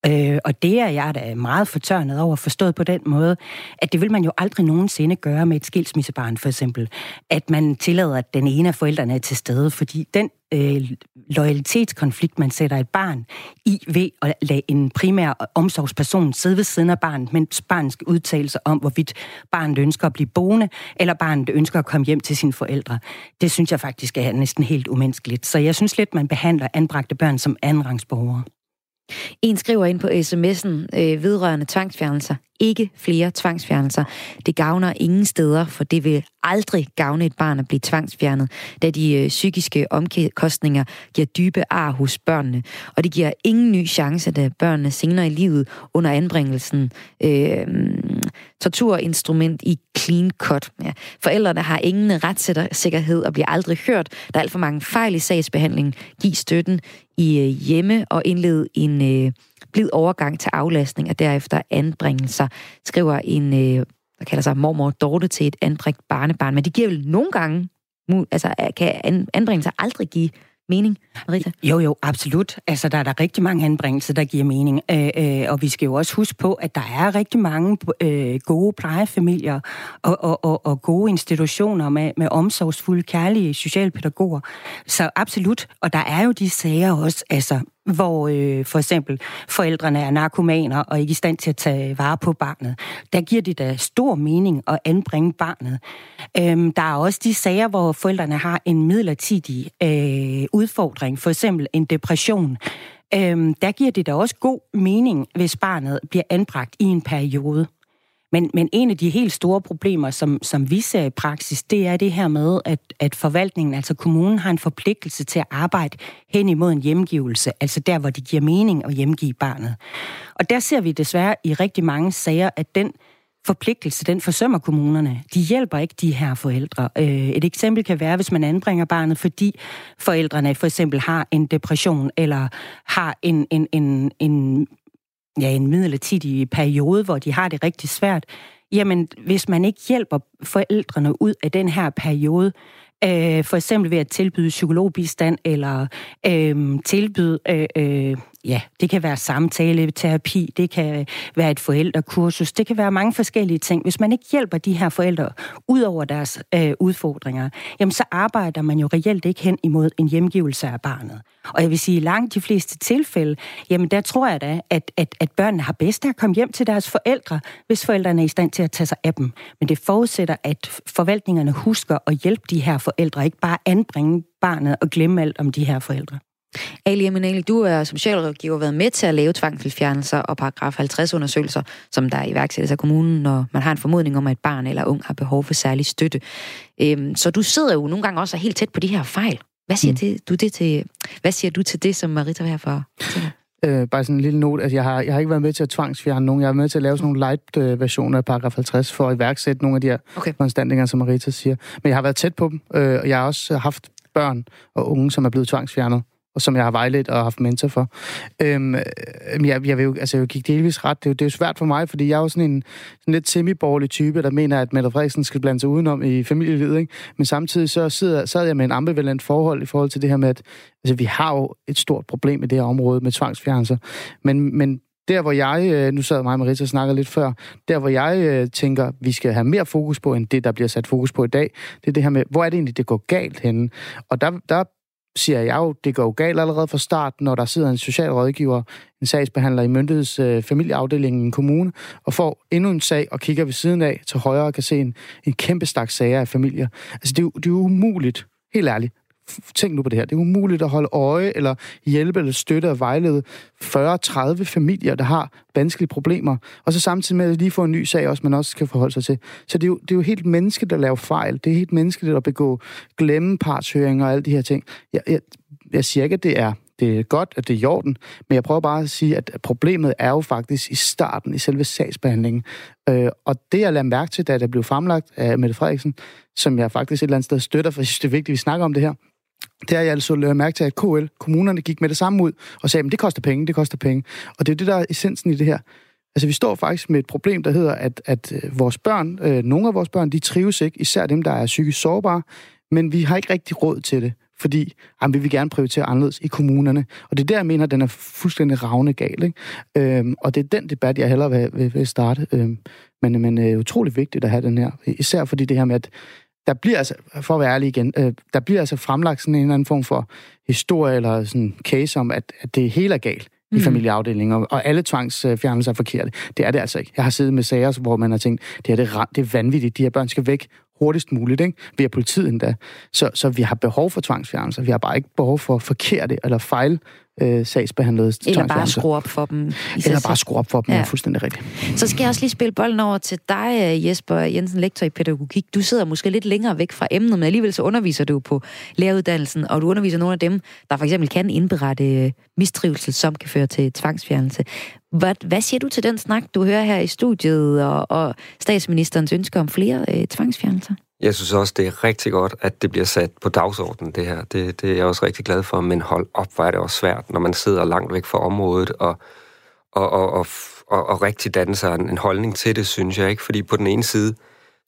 Øh, og det er jeg da meget fortørnet over, forstået på den måde, at det vil man jo aldrig nogensinde gøre med et skilsmissebarn, for eksempel. At man tillader, at den ene af forældrene er til stede, fordi den øh, loyalitetskonflikt, man sætter et barn i ved at lade en primær omsorgsperson sidde ved siden af barnet, mens barnet skal udtale sig om, hvorvidt barnet ønsker at blive boende, eller barnet ønsker at komme hjem til sine forældre. Det synes jeg faktisk er næsten helt umenneskeligt. Så jeg synes lidt, man behandler anbragte børn som andenrangsborgere. En skriver ind på sms'en øh, vedrørende tvangsfjernelser. Ikke flere tvangsfjernelser. Det gavner ingen steder, for det vil aldrig gavne et barn at blive tvangsfjernet, da de øh, psykiske omkostninger giver dybe ar hos børnene. Og det giver ingen ny chance, da børnene senere i livet under anbringelsen øh, torturinstrument i clean cut. Ja. Forældrene har ingen retssikkerhed og bliver aldrig hørt. Der er alt for mange fejl i sagsbehandlingen. Giv støtten i øh, hjemme og indled en øh, blid overgang til aflastning og derefter anbringelser, skriver en, øh, der kalder sig mormor Dorte til et anbragt barnebarn. Men det giver vel nogle gange, altså kan anbringelser aldrig give mening, Rita? Jo, jo, absolut. Altså, der er der rigtig mange anbringelser, der giver mening. Øh, øh, og vi skal jo også huske på, at der er rigtig mange øh, gode plejefamilier og, og, og, og gode institutioner med, med omsorgsfulde, kærlige socialpædagoger. Så absolut. Og der er jo de sager også, altså hvor øh, for eksempel forældrene er narkomaner og ikke i stand til at tage vare på barnet. Der giver det da stor mening at anbringe barnet. Øhm, der er også de sager, hvor forældrene har en midlertidig øh, udfordring, for eksempel en depression. Øhm, der giver det da også god mening, hvis barnet bliver anbragt i en periode. Men, men en af de helt store problemer, som, som vi ser i praksis, det er det her med, at, at forvaltningen, altså kommunen, har en forpligtelse til at arbejde hen imod en hjemgivelse, altså der, hvor det giver mening at hjemgive barnet. Og der ser vi desværre i rigtig mange sager, at den forpligtelse, den forsømmer kommunerne. De hjælper ikke de her forældre. Øh, et eksempel kan være, hvis man anbringer barnet, fordi forældrene for eksempel har en depression, eller har en, en, en, en ja, en midlertidig periode, hvor de har det rigtig svært, jamen hvis man ikke hjælper forældrene ud af den her periode, øh, for eksempel ved at tilbyde psykologbistand eller øh, tilbyde øh, øh, ja, det kan være samtale-terapi, det kan være et forældrekursus, det kan være mange forskellige ting. Hvis man ikke hjælper de her forældre ud over deres øh, udfordringer, jamen så arbejder man jo reelt ikke hen imod en hjemgivelse af barnet. Og jeg vil sige, i langt de fleste tilfælde, jamen der tror jeg da, at, at, at børnene har bedst af at komme hjem til deres forældre, hvis forældrene er i stand til at tage sig af dem. Men det forudsætter, at forvaltningerne husker at hjælpe de her forældre, ikke bare anbringe barnet og glemme alt om de her forældre. Ali Amenali, du er som socialrådgiver været med til at lave tvangsfjernelser og paragraf 50 undersøgelser, som der iværksættes af kommunen, når man har en formodning om, at et barn eller ung har behov for særlig støtte. Øhm, så du sidder jo nogle gange også helt tæt på de her fejl. Hvad siger, mm. det, du, det til, hvad siger du til det, som Marita var her for? Øh, bare sådan en lille note. Altså, jeg, har, jeg har ikke været med til at tvangsfjerne nogen. Jeg har været med til at lave sådan nogle light-versioner af paragraf 50 for at iværksætte nogle af de her okay. foranstaltninger, som Marita siger. Men jeg har været tæt på dem, øh, og jeg har også haft børn og unge, som er blevet tvangsfjernet og som jeg har vejledt og haft mentor for. Øhm, øhm jeg, jeg, vil jo, altså, jeg gik delvis ret. Det er, jo, det er jo svært for mig, fordi jeg er jo sådan en sådan lidt semiborgerlig type, der mener, at Mette Frederiksen skal blande sig udenom i familielivet. Ikke? Men samtidig så sidder, sad jeg med en ambivalent forhold i forhold til det her med, at altså, vi har jo et stort problem i det her område med tvangsfjernelser. Men, men der, hvor jeg, øh, nu sad mig og Marita og snakkede lidt før, der, hvor jeg øh, tænker, vi skal have mere fokus på, end det, der bliver sat fokus på i dag, det er det her med, hvor er det egentlig, det går galt henne? Og der, der siger jeg jo, det går jo galt allerede fra start, når der sidder en socialrådgiver, en sagsbehandler i myndigheds øh, familieafdelingen i en kommune, og får endnu en sag og kigger ved siden af til højre og kan se en, en kæmpe stak sager af familier. Altså, det er, jo, det er umuligt, helt ærligt, tænk nu på det her. Det er umuligt at holde øje, eller hjælpe, eller støtte og vejlede 40-30 familier, der har vanskelige problemer, og så samtidig med at lige få en ny sag også, man også skal forholde sig til. Så det er jo, det er jo helt menneskeligt at lave fejl. Det er helt menneskeligt at begå glemme partshøringer og alle de her ting. Jeg, jeg, jeg siger ikke, at det er det er godt, at det er i orden, men jeg prøver bare at sige, at problemet er jo faktisk i starten, i selve sagsbehandlingen. Øh, og det, jeg lader mærke til, da det blev fremlagt af Mette Frederiksen, som jeg faktisk et eller andet sted støtter, for jeg synes, det er vigtigt, at vi snakker om det her, det har jeg altså lagt mærke til, at KL, kommunerne, gik med det samme ud og sagde, at det koster penge, det koster penge. Og det er det, der er essensen i det her. Altså, vi står faktisk med et problem, der hedder, at, at øh, vores børn, øh, nogle af vores børn, de trives ikke, især dem, der er psykisk sårbare, men vi har ikke rigtig råd til det, fordi jamen, vi vil gerne prioritere anderledes i kommunerne. Og det er der, jeg mener, at den er fuldstændig ravne gal. Ikke? Øhm, og det er den debat, jeg hellere vil, vil, vil starte. Øhm, men, men er øh, utrolig vigtigt at have den her. Især fordi det her med, at der bliver altså, for at være ærlig igen, øh, der bliver altså fremlagt sådan en eller anden form for historie eller sådan case om, at, at det hele er galt i mm. familieafdelingen, og, og alle tvangsfjernelser er forkerte. Det er det altså ikke. Jeg har siddet med sager, hvor man har tænkt, det er, det, det er vanvittigt, de her børn skal væk hurtigst muligt, ikke? via politiet endda. Så, så vi har behov for tvangsfjernelser. Vi har bare ikke behov for forkerte eller fejl øh, sagsbehandlede Eller bare skrue op for dem. Eller bare skrue op for dem, ja. er fuldstændig rigtigt. Så skal jeg også lige spille bolden over til dig, øh, Jesper Jensen, lektor i pædagogik. Du sidder måske lidt længere væk fra emnet, men alligevel så underviser du på læreruddannelsen, og du underviser nogle af dem, der for eksempel kan indberette øh, mistrivsel, som kan føre til tvangsfjernelse. Hvad, hvad siger du til den snak, du hører her i studiet, og, og statsministerens ønsker om flere øh, tvangsfjernelser? Jeg synes også, det er rigtig godt, at det bliver sat på dagsordenen, det her. Det, det er jeg også rigtig glad for, men hold op, hvor er det også svært, når man sidder langt væk fra området og, og, og, og, og, og rigtig danne sig en, en holdning til det, synes jeg ikke. Fordi på den ene side,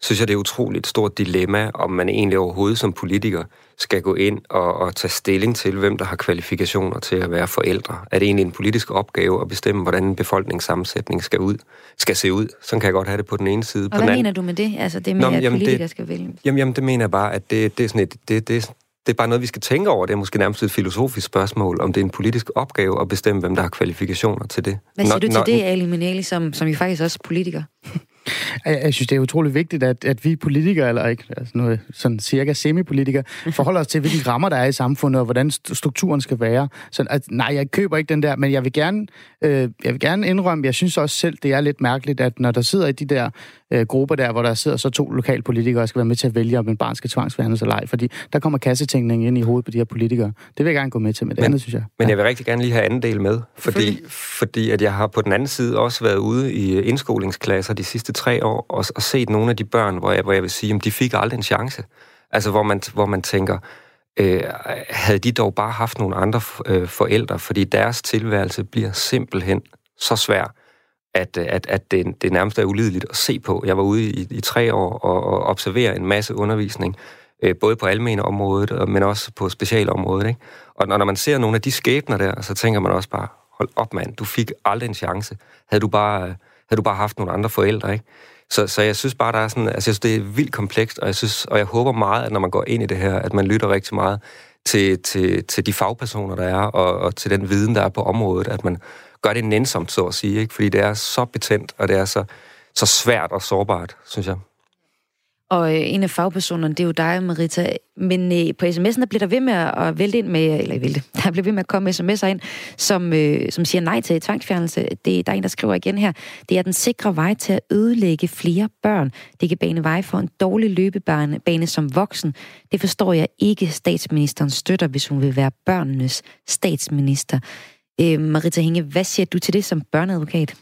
synes jeg, det er utroligt stort dilemma, om man egentlig overhovedet som politiker skal gå ind og, og tage stilling til, hvem der har kvalifikationer til at være forældre. Er det egentlig en politisk opgave at bestemme, hvordan en befolkningssammensætning skal, ud, skal se ud? Så kan jeg godt have det på den ene side. Og på hvad den mener du med det? Altså det med, Nå, at jamen, politikere det, skal vælge? Jamen, jamen, det mener jeg bare, at det, det er sådan et... Det, det, det er bare noget, vi skal tænke over. Det er måske nærmest et filosofisk spørgsmål, om det er en politisk opgave at bestemme, hvem der har kvalifikationer til det. Hvad siger når, du til når, det, Ali Minelli, som, som jo faktisk også er politiker? Jeg, jeg synes, det er utrolig vigtigt, at, at vi politikere, eller ikke, altså noget, sådan cirka semipolitikere, forholder os til, hvilke rammer der er i samfundet, og hvordan strukturen skal være. Så at, nej, jeg køber ikke den der, men jeg vil gerne, øh, jeg vil gerne indrømme, jeg synes også selv, det er lidt mærkeligt, at når der sidder i de der øh, grupper der, hvor der sidder så to lokalpolitikere, og skal være med til at vælge, om en barn skal tvangsfjernes eller ej, fordi der kommer kassetænkning ind i hovedet på de her politikere. Det vil jeg gerne gå med til, med det men, andet, synes jeg. Men jeg vil rigtig gerne lige have anden del med, fordi, fordi at jeg har på den anden side også været ude i indskolingsklasser de sidste tre år, og, og set nogle af de børn, hvor jeg, hvor jeg vil sige, at de fik aldrig en chance. Altså, hvor man, hvor man tænker, øh, havde de dog bare haft nogle andre øh, forældre, fordi deres tilværelse bliver simpelthen så svær, at, at, at det, det nærmest er ulideligt at se på. Jeg var ude i, i tre år og, og observere en masse undervisning, øh, både på almene området, men også på specialområdet. Ikke? Og når man ser nogle af de skæbner der, så tænker man også bare, hold op mand, du fik aldrig en chance. Havde du bare, øh, havde du bare haft nogle andre forældre, ikke? Så, så jeg synes bare, der er sådan, altså jeg synes, det er vildt komplekst, og jeg, synes, og jeg håber meget, at når man går ind i det her, at man lytter rigtig meget til, til, til de fagpersoner, der er, og, og til den viden, der er på området, at man gør det nænsomt, så at sige, ikke? fordi det er så betændt, og det er så, så svært og sårbart, synes jeg. Og øh, en af fagpersonerne, det er jo dig, Marita. Men øh, på sms'en, der bliver der ved med at vælte ind med, eller vælte, der bliver ved med at komme sms'er ind, som, øh, som siger nej til tvangsfjernelse. Det, der er en, der skriver igen her. Det er den sikre vej til at ødelægge flere børn. Det kan bane vej for en dårlig løbebane bane som voksen. Det forstår jeg ikke, statsministeren støtter, hvis hun vil være børnenes statsminister. Øh, Marita Hinge, hvad siger du til det som børneadvokat?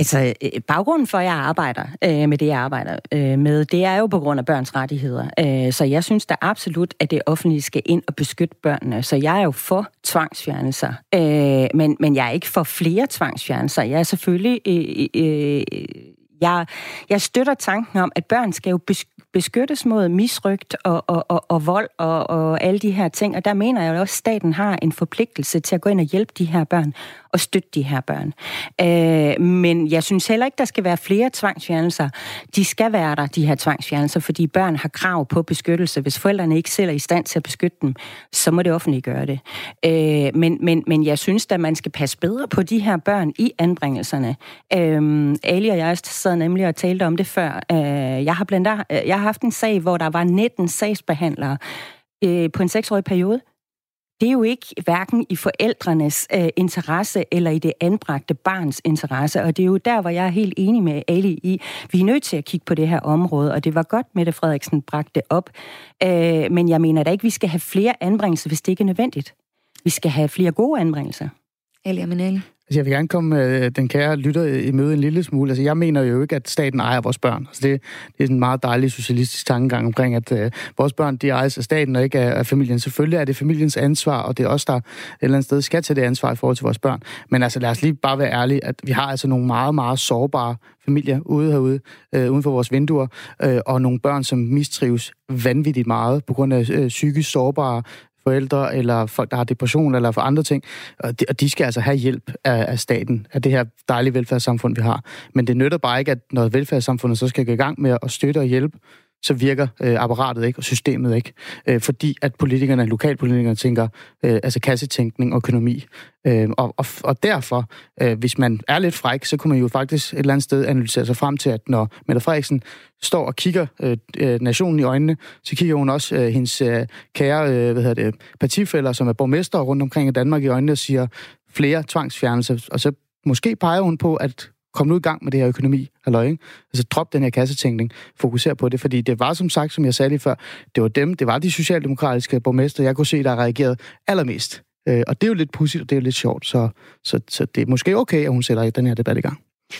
Altså, øh, baggrunden for, at jeg arbejder øh, med det, jeg arbejder øh, med, det er jo på grund af børns rettigheder. Øh, så jeg synes da absolut, at det offentlige skal ind og beskytte børnene. Så jeg er jo for tvangsfjernelser. Øh, men, men jeg er ikke for flere tvangsfjernelser. Jeg er selvfølgelig... Øh, øh, øh jeg, jeg støtter tanken om, at børn skal jo beskyttes mod misrygt og, og, og, og vold og, og alle de her ting. Og der mener jeg jo også, at staten har en forpligtelse til at gå ind og hjælpe de her børn og støtte de her børn. Øh, men jeg synes heller ikke, der skal være flere tvangsfjernelser. De skal være der, de her tvangsfjernelser, fordi børn har krav på beskyttelse. Hvis forældrene ikke selv er i stand til at beskytte dem, så må det offentlige gøre det. Øh, men, men, men jeg synes at man skal passe bedre på de her børn i anbringelserne. Øh, Ali og jeg sad nemlig og talte om det før. Øh, jeg, har blandt andet, jeg har haft en sag, hvor der var 19 sagsbehandlere øh, på en seksårig periode det er jo ikke hverken i forældrenes øh, interesse eller i det anbragte barns interesse. Og det er jo der, hvor jeg er helt enig med Ali i, vi er nødt til at kigge på det her område, og det var godt, Mette Frederiksen bragte det op. Øh, men jeg mener da ikke, vi skal have flere anbringelser, hvis det ikke er nødvendigt. Vi skal have flere gode anbringelser. Ali Aminali. Altså, jeg vil gerne komme øh, den kære lytter i møde en lille smule. Altså, jeg mener jo ikke, at staten ejer vores børn. Altså, det, det er en meget dejlig socialistisk tankegang omkring, at øh, vores børn, de ejes af staten og ikke af, af familien. Selvfølgelig er det familiens ansvar, og det er også der et eller andet sted skal tage det ansvar i forhold til vores børn. Men altså, lad os lige bare være ærlige, at vi har altså nogle meget, meget sårbare familier ude herude, øh, uden for vores vinduer, øh, og nogle børn, som mistrives vanvittigt meget på grund af øh, psykisk sårbare forældre, eller folk, der har depression, eller for andre ting. Og de, og de skal altså have hjælp af, af staten, af det her dejlige velfærdssamfund, vi har. Men det nytter bare ikke, at når velfærdssamfundet så skal gå i gang med at støtte og hjælpe, så virker øh, apparatet ikke, og systemet ikke. Øh, fordi at politikerne, lokalpolitikerne tænker, øh, altså kassetænkning og økonomi. Øh, og, og, og derfor, øh, hvis man er lidt fræk, så kunne man jo faktisk et eller andet sted analysere sig frem til, at når Mette Frederiksen står og kigger øh, øh nationen i øjnene, så kigger hun også øh, hendes øh, kære øh, hvad hedder det, partifælder, som er borgmester rundt omkring i Danmark i øjnene, og siger flere tvangsfjernelser. Og så måske peger hun på, at kom nu i gang med det her økonomi, halløj, ikke? Altså drop den her kassetænkning, fokuser på det, fordi det var som sagt, som jeg sagde lige før, det var dem, det var de socialdemokratiske borgmester, jeg kunne se, der reagerede allermest. Øh, og det er jo lidt pudsigt, og det er jo lidt sjovt, så, så, så det er måske okay, at hun sætter den her debat i gang.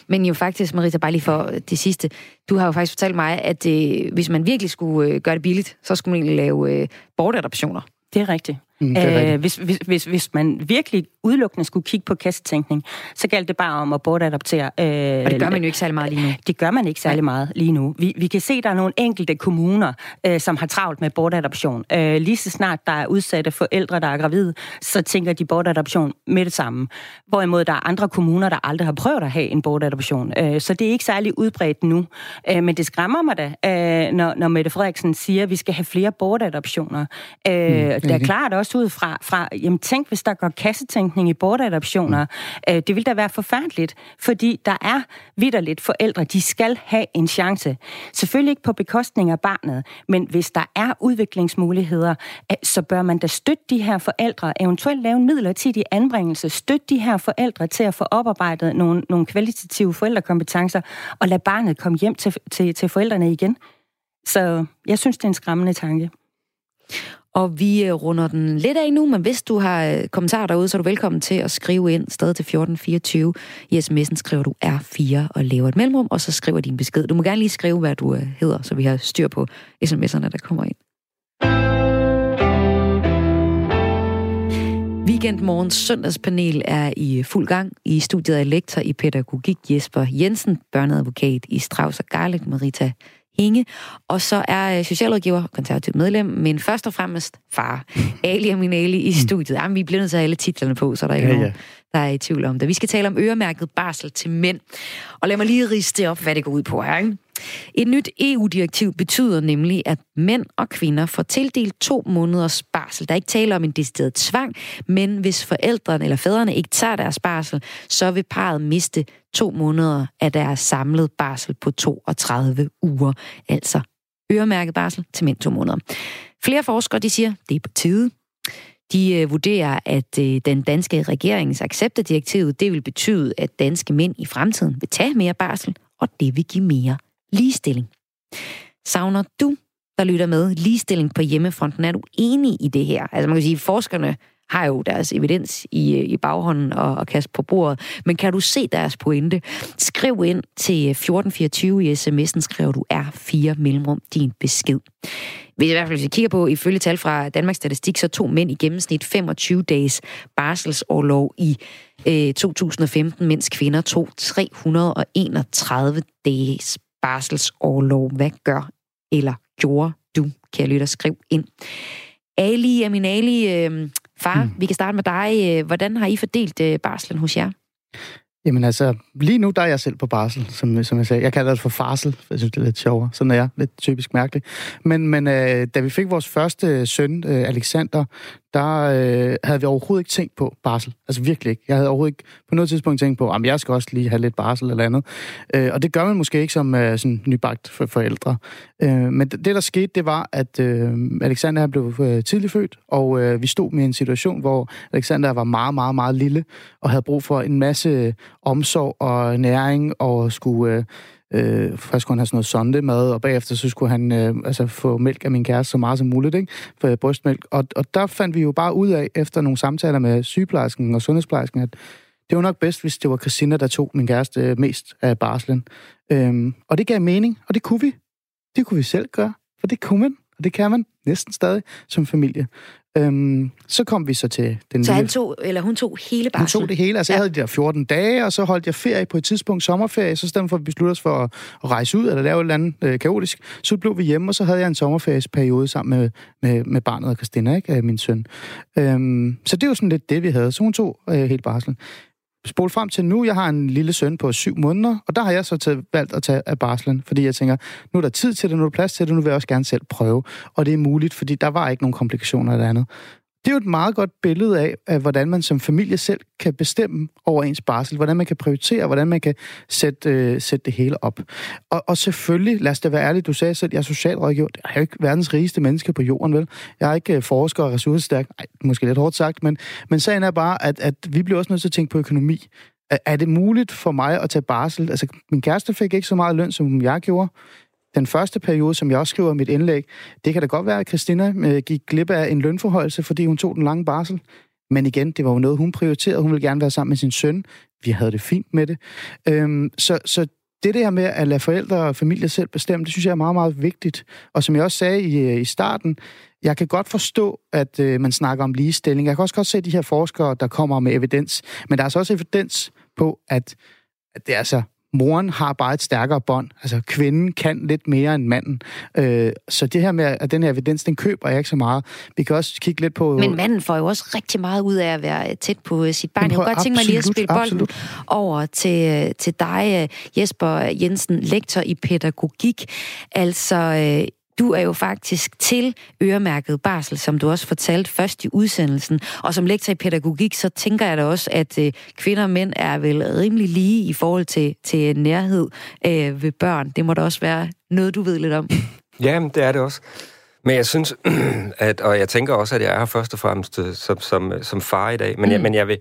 Men jo faktisk, Marita, bare lige for det sidste. Du har jo faktisk fortalt mig, at øh, hvis man virkelig skulle øh, gøre det billigt, så skulle man egentlig lave øh, bortadoptioner. Det er rigtigt. Mm, øh, hvis, hvis, hvis, hvis man virkelig udelukkende skulle kigge på kastetænkning, så galt det bare om at bortadoptere. Øh, og det gør man jo ikke særlig meget lige nu. Det gør man ikke særlig meget lige nu. Vi, vi kan se, at der er nogle enkelte kommuner, øh, som har travlt med bortadoption. Øh, lige så snart der er udsatte forældre, der er gravide, så tænker de bortadoption med det samme. Hvorimod der er andre kommuner, der aldrig har prøvet at have en bortadoption. Øh, så det er ikke særlig udbredt nu. Øh, men det skræmmer mig da, øh, når, når Mette Frederiksen siger, at vi skal have flere bortadoptioner. Øh, mm, det er klart også også ud fra, fra jamen tænk, hvis der går kassetænkning i bortadoptioner. Mm. Øh, det vil da være forfærdeligt, fordi der er vidderligt forældre, de skal have en chance. Selvfølgelig ikke på bekostning af barnet, men hvis der er udviklingsmuligheder, øh, så bør man da støtte de her forældre, eventuelt lave en midlertidig anbringelse, støtte de her forældre til at få oparbejdet nogle, nogle kvalitative forældrekompetencer, og lade barnet komme hjem til, til, til forældrene igen. Så jeg synes, det er en skræmmende tanke. Og vi øh, runder den lidt af nu, men hvis du har øh, kommentarer derude, så er du velkommen til at skrive ind stadig til 1424. I sms'en skriver du R4 og laver et mellemrum, og så skriver din besked. Du må gerne lige skrive, hvad du øh, hedder, så vi har styr på sms'erne, der kommer ind. Weekendmorgens søndagspanel er i fuld gang. I studiet er lektor i pædagogik Jesper Jensen, børneadvokat i Strauss og Garlic Marita Inge, og så er øh, socialrådgiver, konservativt medlem, men først og fremmest far, Ali Aminali i studiet. Jamen, vi bliver nødt til at have alle titlerne på, så der er ikke ja, nogen, der er i tvivl om det. Vi skal tale om øremærket barsel til mænd. Og lad mig lige riste op, hvad det går ud på her. Ikke? Et nyt EU-direktiv betyder nemlig, at mænd og kvinder får tildelt to måneders barsel. Der er ikke tale om en decideret tvang, men hvis forældrene eller fædrene ikke tager deres barsel, så vil parret miste to måneder af deres samlede barsel på 32 uger. Altså øremærket barsel til mindst to måneder. Flere forskere de siger, det er på tide. De øh, vurderer, at øh, den danske regerings accept af direktivet, det vil betyde, at danske mænd i fremtiden vil tage mere barsel, og det vil give mere ligestilling. Savner du, der lytter med, ligestilling på hjemmefronten? Er du enig i det her? Altså man kan sige, at forskerne har jo deres evidens i, øh, i baghånden og, og kaste på bordet. Men kan du se deres pointe? Skriv ind til 1424 i sms'en, skriver du R4 mellemrum din besked. Hvis i hvert fald hvis vi kigger på, ifølge tal fra Danmarks Statistik, så tog mænd i gennemsnit 25 dages barselsårlov i øh, 2015, mens kvinder tog 331 dages barselsårlov. Hvad gør eller gjorde du, kan jeg lytte og skriv ind. Ali, Amin Ali, øh, far, mm. vi kan starte med dig. Hvordan har I fordelt øh, barslen hos jer? Jamen altså, lige nu der er jeg selv på barsel, som, som jeg sagde. Jeg kalder det for farsel, for jeg synes, det er lidt sjovere. Sådan er jeg, lidt typisk mærkeligt. Men, men øh, da vi fik vores første søn, øh, Alexander, der øh, havde vi overhovedet ikke tænkt på barsel. Altså virkelig ikke. Jeg havde overhovedet ikke på noget tidspunkt tænkt på, at jeg skal også lige have lidt barsel eller andet. Øh, og det gør man måske ikke som øh, sådan nybagt for forældre. Øh, men det, der skete, det var, at øh, Alexander blev øh, tidligt født, og øh, vi stod med en situation, hvor Alexander var meget, meget, meget lille, og havde brug for en masse øh, omsorg og næring, og skulle... Øh, Øh, først skulle han have sådan noget sondemad, og bagefter så skulle han øh, altså få mælk af min kæreste så meget som muligt, ikke? For brystmælk. Og, og der fandt vi jo bare ud af, efter nogle samtaler med sygeplejersken og sundhedsplejersken, at det var nok bedst, hvis det var Christina, der tog min kæreste øh, mest af barslen. Øhm, og det gav mening, og det kunne vi. Det kunne vi selv gøre, for det kunne man, og det kan man næsten stadig som familie. Øhm, så kom vi så til den Så han tog, eller hun tog hele barsel? Hun tog det hele. Altså, ja. jeg havde de der 14 dage, og så holdt jeg ferie på et tidspunkt, sommerferie. Så stedet for at beslutte os for at, rejse ud, eller lave et eller andet øh, kaotisk, så blev vi hjemme, og så havde jeg en sommerferieperiode sammen med, med, med barnet og Christina, ikke? min søn. Øhm, så det var sådan lidt det, vi havde. Så hun tog øh, hele barselen spole frem til nu, jeg har en lille søn på syv måneder, og der har jeg så taget, valgt at tage af barslen, fordi jeg tænker, nu er der tid til det, nu er der plads til det, nu vil jeg også gerne selv prøve. Og det er muligt, fordi der var ikke nogen komplikationer eller andet. Det er jo et meget godt billede af, af, hvordan man som familie selv kan bestemme over ens barsel, hvordan man kan prioritere, hvordan man kan sætte, øh, sætte det hele op. Og, og selvfølgelig, lad os da være ærlig, du sagde selv, jeg er socialrådgiver. Jeg er jo ikke verdens rigeste menneske på jorden, vel? Jeg er ikke øh, forsker og ressourcestærk. Nej, måske lidt hårdt sagt, men, men sagen er bare, at, at vi bliver også nødt til at tænke på økonomi. Er, er det muligt for mig at tage barsel? Altså, min kæreste fik ikke så meget løn, som jeg gjorde den første periode, som jeg også skriver i mit indlæg, det kan da godt være, at Christina øh, gik glip af en lønforholdelse, fordi hun tog den lange barsel. Men igen, det var jo noget, hun prioriterede. Hun ville gerne være sammen med sin søn. Vi havde det fint med det. Øhm, så, så det der med at lade forældre og familie selv bestemme, det synes jeg er meget, meget vigtigt. Og som jeg også sagde i, øh, i starten, jeg kan godt forstå, at øh, man snakker om ligestilling. Jeg kan også godt se de her forskere, der kommer med evidens. Men der er så også evidens på, at, at det er altså moren har bare et stærkere bånd. Altså, kvinden kan lidt mere end manden. Øh, så det her med, at den her evidens, den køber jeg ikke så meget. Vi kan også kigge lidt på... Men manden får jo også rigtig meget ud af at være tæt på øh, sit barn. Jeg kunne godt tænke mig lige at spille bolden absolut. over til, øh, til dig, øh, Jesper Jensen, lektor i pædagogik. Altså, du er jo faktisk til øremærket barsel, som du også fortalte først i udsendelsen. Og som lektor i pædagogik, så tænker jeg da også, at øh, kvinder og mænd er vel rimelig lige i forhold til, til nærhed øh, ved børn. Det må da også være noget, du ved lidt om. Ja, det er det også. Men jeg synes, at, og jeg tænker også, at jeg er her først og fremmest øh, som, som, som far i dag, men, mm. jeg, men jeg vil,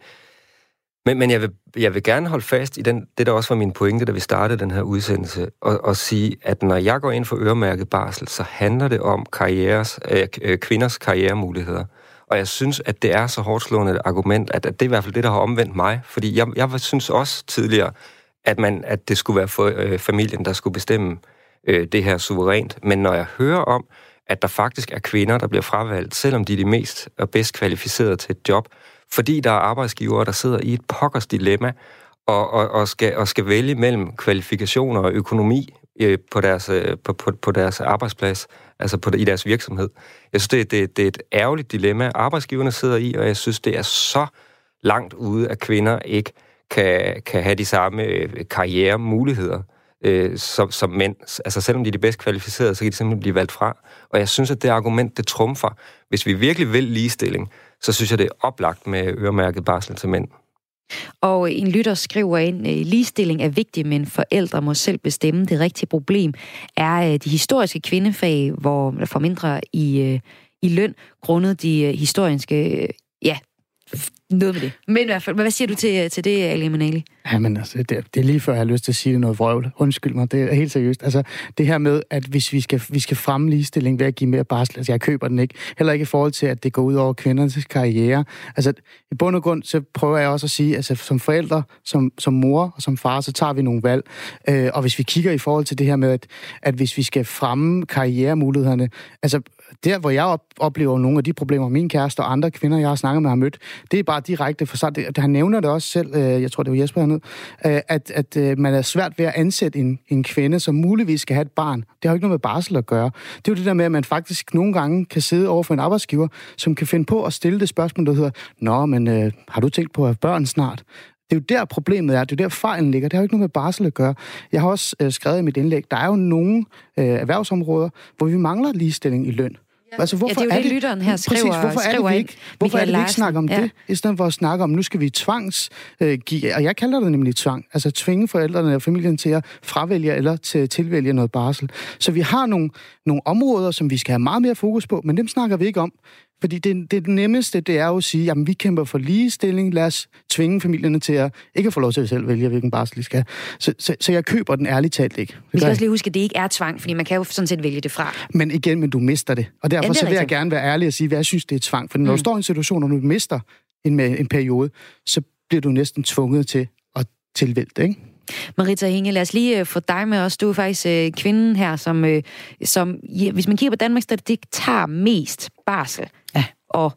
men, men jeg, vil, jeg vil gerne holde fast i den, det, der også var min pointe, da vi startede den her udsendelse, og, og sige, at når jeg går ind for øremærket barsel, så handler det om karrieres, øh, øh kvinders karrieremuligheder. Og jeg synes, at det er så hårdt slående et argument, at, at det er i hvert fald det, der har omvendt mig. Fordi jeg, jeg synes også tidligere, at, man, at det skulle være for, øh, familien, der skulle bestemme øh, det her suverænt. Men når jeg hører om, at der faktisk er kvinder, der bliver fravalgt, selvom de er de mest og bedst kvalificerede til et job, fordi der er arbejdsgivere, der sidder i et pokkers dilemma og, og, og, skal, og skal vælge mellem kvalifikationer og økonomi øh, på, deres, øh, på, på, på deres arbejdsplads, altså på, i deres virksomhed. Jeg synes, det, det, det er et ærgerligt dilemma, arbejdsgiverne sidder i, og jeg synes, det er så langt ude, at kvinder ikke kan, kan have de samme øh, karrieremuligheder øh, som, som mænd. Altså selvom de er de bedst kvalificerede, så kan de simpelthen blive valgt fra. Og jeg synes, at det argument, det trumfer. Hvis vi virkelig vil ligestilling, så synes jeg, det er oplagt med øremærket barsel til mænd. Og en lytter skriver ind, øh, ligestilling er vigtig, men forældre må selv bestemme. Det rigtige problem er øh, de historiske kvindefag, hvor der får mindre i, øh, i løn, grundet de øh, historiske, ja, noget med det. Men i hvert fald, hvad siger du til, til det, Ali Manali? Jamen altså, det, det er lige før, jeg har lyst til at sige noget vrøvl. Undskyld mig, det er helt seriøst. Altså, det her med, at hvis vi skal, vi skal fremme ligestilling ved at give mere barsel, altså jeg køber den ikke. Heller ikke i forhold til, at det går ud over kvindernes karriere. Altså, i bund og grund, så prøver jeg også at sige, altså som forældre, som, som mor og som far, så tager vi nogle valg. Øh, og hvis vi kigger i forhold til det her med, at, at hvis vi skal fremme karrieremulighederne, altså der, hvor jeg op, oplever nogle af de problemer, min kæreste og andre kvinder, jeg har snakket med, har mødt, det er bare direkte for sig. Det, han nævner det også selv, øh, jeg tror, det var Jesper hernede, øh, at, at øh, man er svært ved at ansætte en, en kvinde, som muligvis skal have et barn. Det har jo ikke noget med barsel at gøre. Det er jo det der med, at man faktisk nogle gange kan sidde over for en arbejdsgiver, som kan finde på at stille det spørgsmål, der hedder, Nå, men øh, har du tænkt på at have børn snart? Det er jo der problemet er, det er jo der fejlen ligger. Det har jo ikke noget med barsel at gøre. Jeg har også øh, skrevet i mit indlæg, der er jo nogle øh, erhvervsområder, hvor vi mangler ligestilling i løn. Altså, hvorfor ja, det er jo det, lytteren her skriver, præcis, hvorfor skriver er det, vi ikke, hvorfor er det, vi ikke snakker om ja. det, i stedet for at snakke om, nu skal vi tvangs øh, give, og jeg kalder det nemlig tvang, altså tvinge forældrene og familien til at fravælge eller til tilvælge noget barsel. Så vi har nogle, nogle områder, som vi skal have meget mere fokus på, men dem snakker vi ikke om. Fordi det, det nemmeste, det er jo at sige, at vi kæmper for ligestilling, lad os tvinge familierne til at ikke få lov til at selv vælge, hvilken barsel de skal. Så, så, så jeg køber den ærligt talt ikke. Det vi skal også lige huske, at det ikke er tvang, fordi man kan jo sådan set vælge det fra. Men igen, men du mister det. Og derfor ja, så vil jeg gerne være ærlig og sige, at jeg synes, det er tvang. For når mm. du står i en situation, og du mister en, en periode, så bliver du næsten tvunget til at tilvælge det, ikke? Marita Hinge, lad os lige øh, få dig med os. Du er faktisk øh, kvinden her, som, øh, som ja, hvis man kigger på Danmarks statistik, tager mest barsel. Ja. Og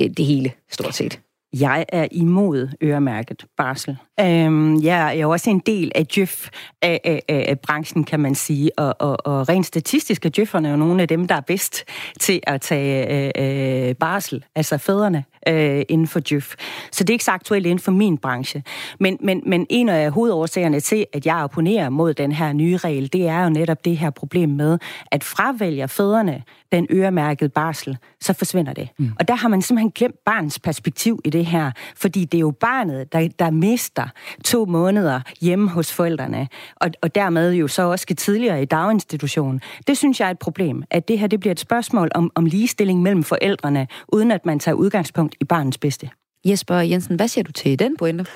øh, det hele, stort set. Jeg er imod øremærket barsel. Øhm, jeg er jo også en del af Djøf af, af, af branchen, kan man sige, og, og, og rent statistisk er Djøfferne jo nogle af dem, der er bedst til at tage øh, øh, barsel, altså fædrene øh, inden for Djøf. Så det er ikke så aktuelt inden for min branche. Men, men, men en af hovedårsagerne til, at jeg opponerer mod den her nye regel, det er jo netop det her problem med, at fravælger fædrene den øremærkede barsel, så forsvinder det. Mm. Og der har man simpelthen glemt barns perspektiv i det her, fordi det er jo barnet, der, der mister to måneder hjemme hos forældrene, og, og dermed jo så også skal tidligere i daginstitutionen. Det synes jeg er et problem, at det her det bliver et spørgsmål om, om ligestilling mellem forældrene, uden at man tager udgangspunkt i barnets bedste. Jesper Jensen, hvad siger du til den pointe?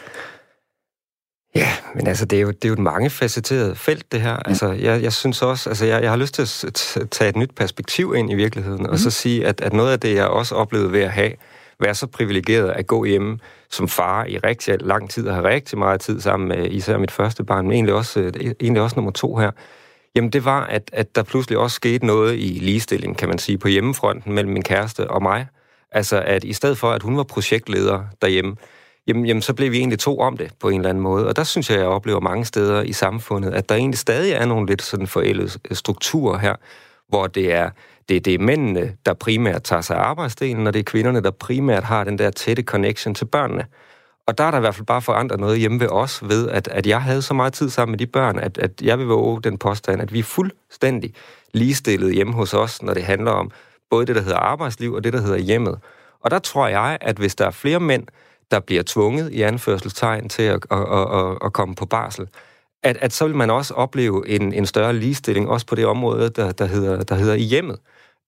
Ja, men altså, det er jo, det er jo et mangefacetteret felt, det her. Ja. Altså, jeg, jeg synes også, altså, jeg, jeg har lyst til at tage et nyt perspektiv ind i virkeligheden, mm. og så mhm. sige, at, at noget af det, jeg også oplevede ved at have, være så privilegeret at gå hjemme som far i rigtig lang tid, og have rigtig meget tid sammen med især mit første barn, men egentlig også, øh, egentlig også nummer to her, jamen det var, at, at der pludselig også skete noget i ligestilling, kan man sige, på hjemmefronten mellem min kæreste og mig. Altså, at i stedet for, at hun var projektleder derhjemme, jamen, jamen så blev vi egentlig to om det på en eller anden måde. Og der synes jeg, jeg oplever mange steder i samfundet, at der egentlig stadig er nogle lidt sådan forældede strukturer her, hvor det er, det, det er mændene, der primært tager sig af arbejdsdelen, og det er kvinderne, der primært har den der tætte connection til børnene. Og der er der i hvert fald bare forandret noget hjemme ved os, ved at, at jeg havde så meget tid sammen med de børn, at, at jeg vil våge den påstand, at vi er fuldstændig ligestillet hjemme hos os, når det handler om både det, der hedder arbejdsliv, og det, der hedder hjemmet. Og der tror jeg, at hvis der er flere mænd, der bliver tvunget i anførselstegn til at, at, at, at, at komme på barsel, at, at så vil man også opleve en, en større ligestilling, også på det område, der, der, hedder, der hedder i hjemmet.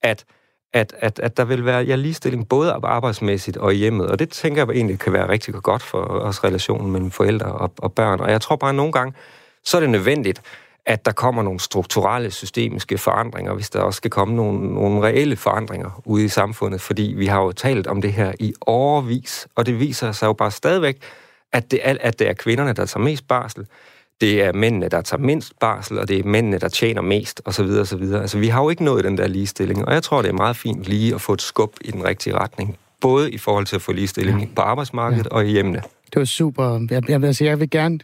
At, at, at, at der vil være ja, ligestilling både arbejdsmæssigt og i hjemmet, og det tænker jeg egentlig kan være rigtig godt for os relationen mellem forældre og, og børn. Og jeg tror bare, at nogle gange, så er det nødvendigt, at der kommer nogle strukturelle systemiske forandringer, hvis der også skal komme nogle, nogle reelle forandringer ude i samfundet, fordi vi har jo talt om det her i årvis, og det viser sig jo bare stadigvæk, at det at det er kvinderne, der tager mest barsel, det er mændene, der tager mindst barsel, og det er mændene, der tjener mest, osv. osv. Altså, vi har jo ikke nået den der ligestilling, og jeg tror, det er meget fint lige at få et skub i den rigtige retning, både i forhold til at få ligestilling ja. på arbejdsmarkedet ja. og i hjemmene. Det var super. Jeg, jeg, altså, jeg vil gerne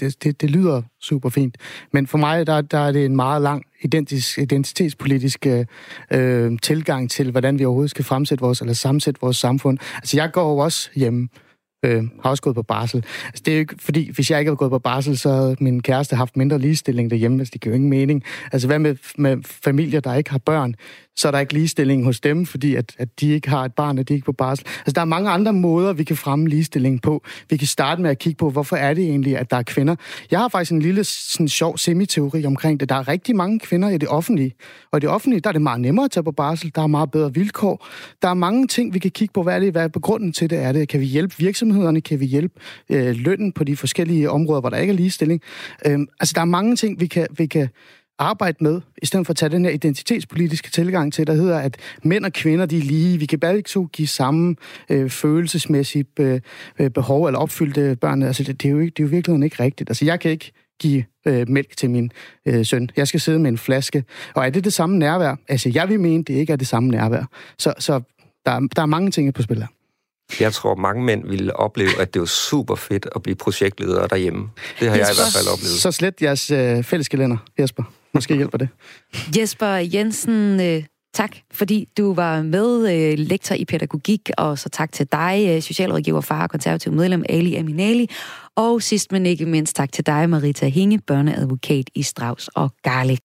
det, det, det lyder super fint. Men for mig, der, der er det en meget lang identisk, identitetspolitisk øh, tilgang til, hvordan vi overhovedet skal fremsætte vores, eller sammensætte vores samfund. Altså, jeg går jo også hjemme, øh, øh, har også gået på barsel. Altså, det er jo ikke, fordi hvis jeg ikke havde gået på barsel, så havde min kæreste haft mindre ligestilling derhjemme, altså det giver jo ingen mening. Altså, hvad med, med familier, der ikke har børn? Så er der ikke ligestilling hos dem, fordi at, at de ikke har et barn, og de er ikke på barsel. Altså, der er mange andre måder, vi kan fremme ligestilling på. Vi kan starte med at kigge på, hvorfor er det egentlig, at der er kvinder. Jeg har faktisk en lille sådan, sjov semiteori omkring det. Der er rigtig mange kvinder i det offentlige, og i det offentlige, der er det meget nemmere at tage på barsel. Der er meget bedre vilkår. Der er mange ting, vi kan kigge på. Hvad er det? Hvad er grunden til det? Er det? Kan vi hjælpe virksomhederne? Kan vi hjælpe øh, lønnen på de forskellige områder, hvor der ikke er ligestilling? Øh, altså, der er mange ting, vi kan, vi kan arbejde med, i stedet for at tage den her identitetspolitiske tilgang til, der hedder, at mænd og kvinder, de er lige. Vi kan bare ikke så give samme øh, følelsesmæssige øh, øh, behov eller opfyldte børn. Altså, det, det, er jo ikke, det er jo virkelig ikke rigtigt. Altså, jeg kan ikke give øh, mælk til min øh, søn. Jeg skal sidde med en flaske. Og er det det samme nærvær? Altså, jeg vil mene, det ikke er det samme nærvær. Så, så der, der er mange ting på spil her. Jeg tror, mange mænd ville opleve, at det var super fedt at blive projektleder derhjemme. Det har jeg i hvert fald oplevet. Så slet jeres øh, fælleskalender, Jesper. Måske hjælper det. Jesper Jensen, øh, tak fordi du var med, øh, lektor i pædagogik, og så tak til dig, øh, socialrådgiver, far og konservativ medlem Ali Aminali. Og sidst men ikke mindst tak til dig, Marita Hinge, børneadvokat i Strauss og Garlic.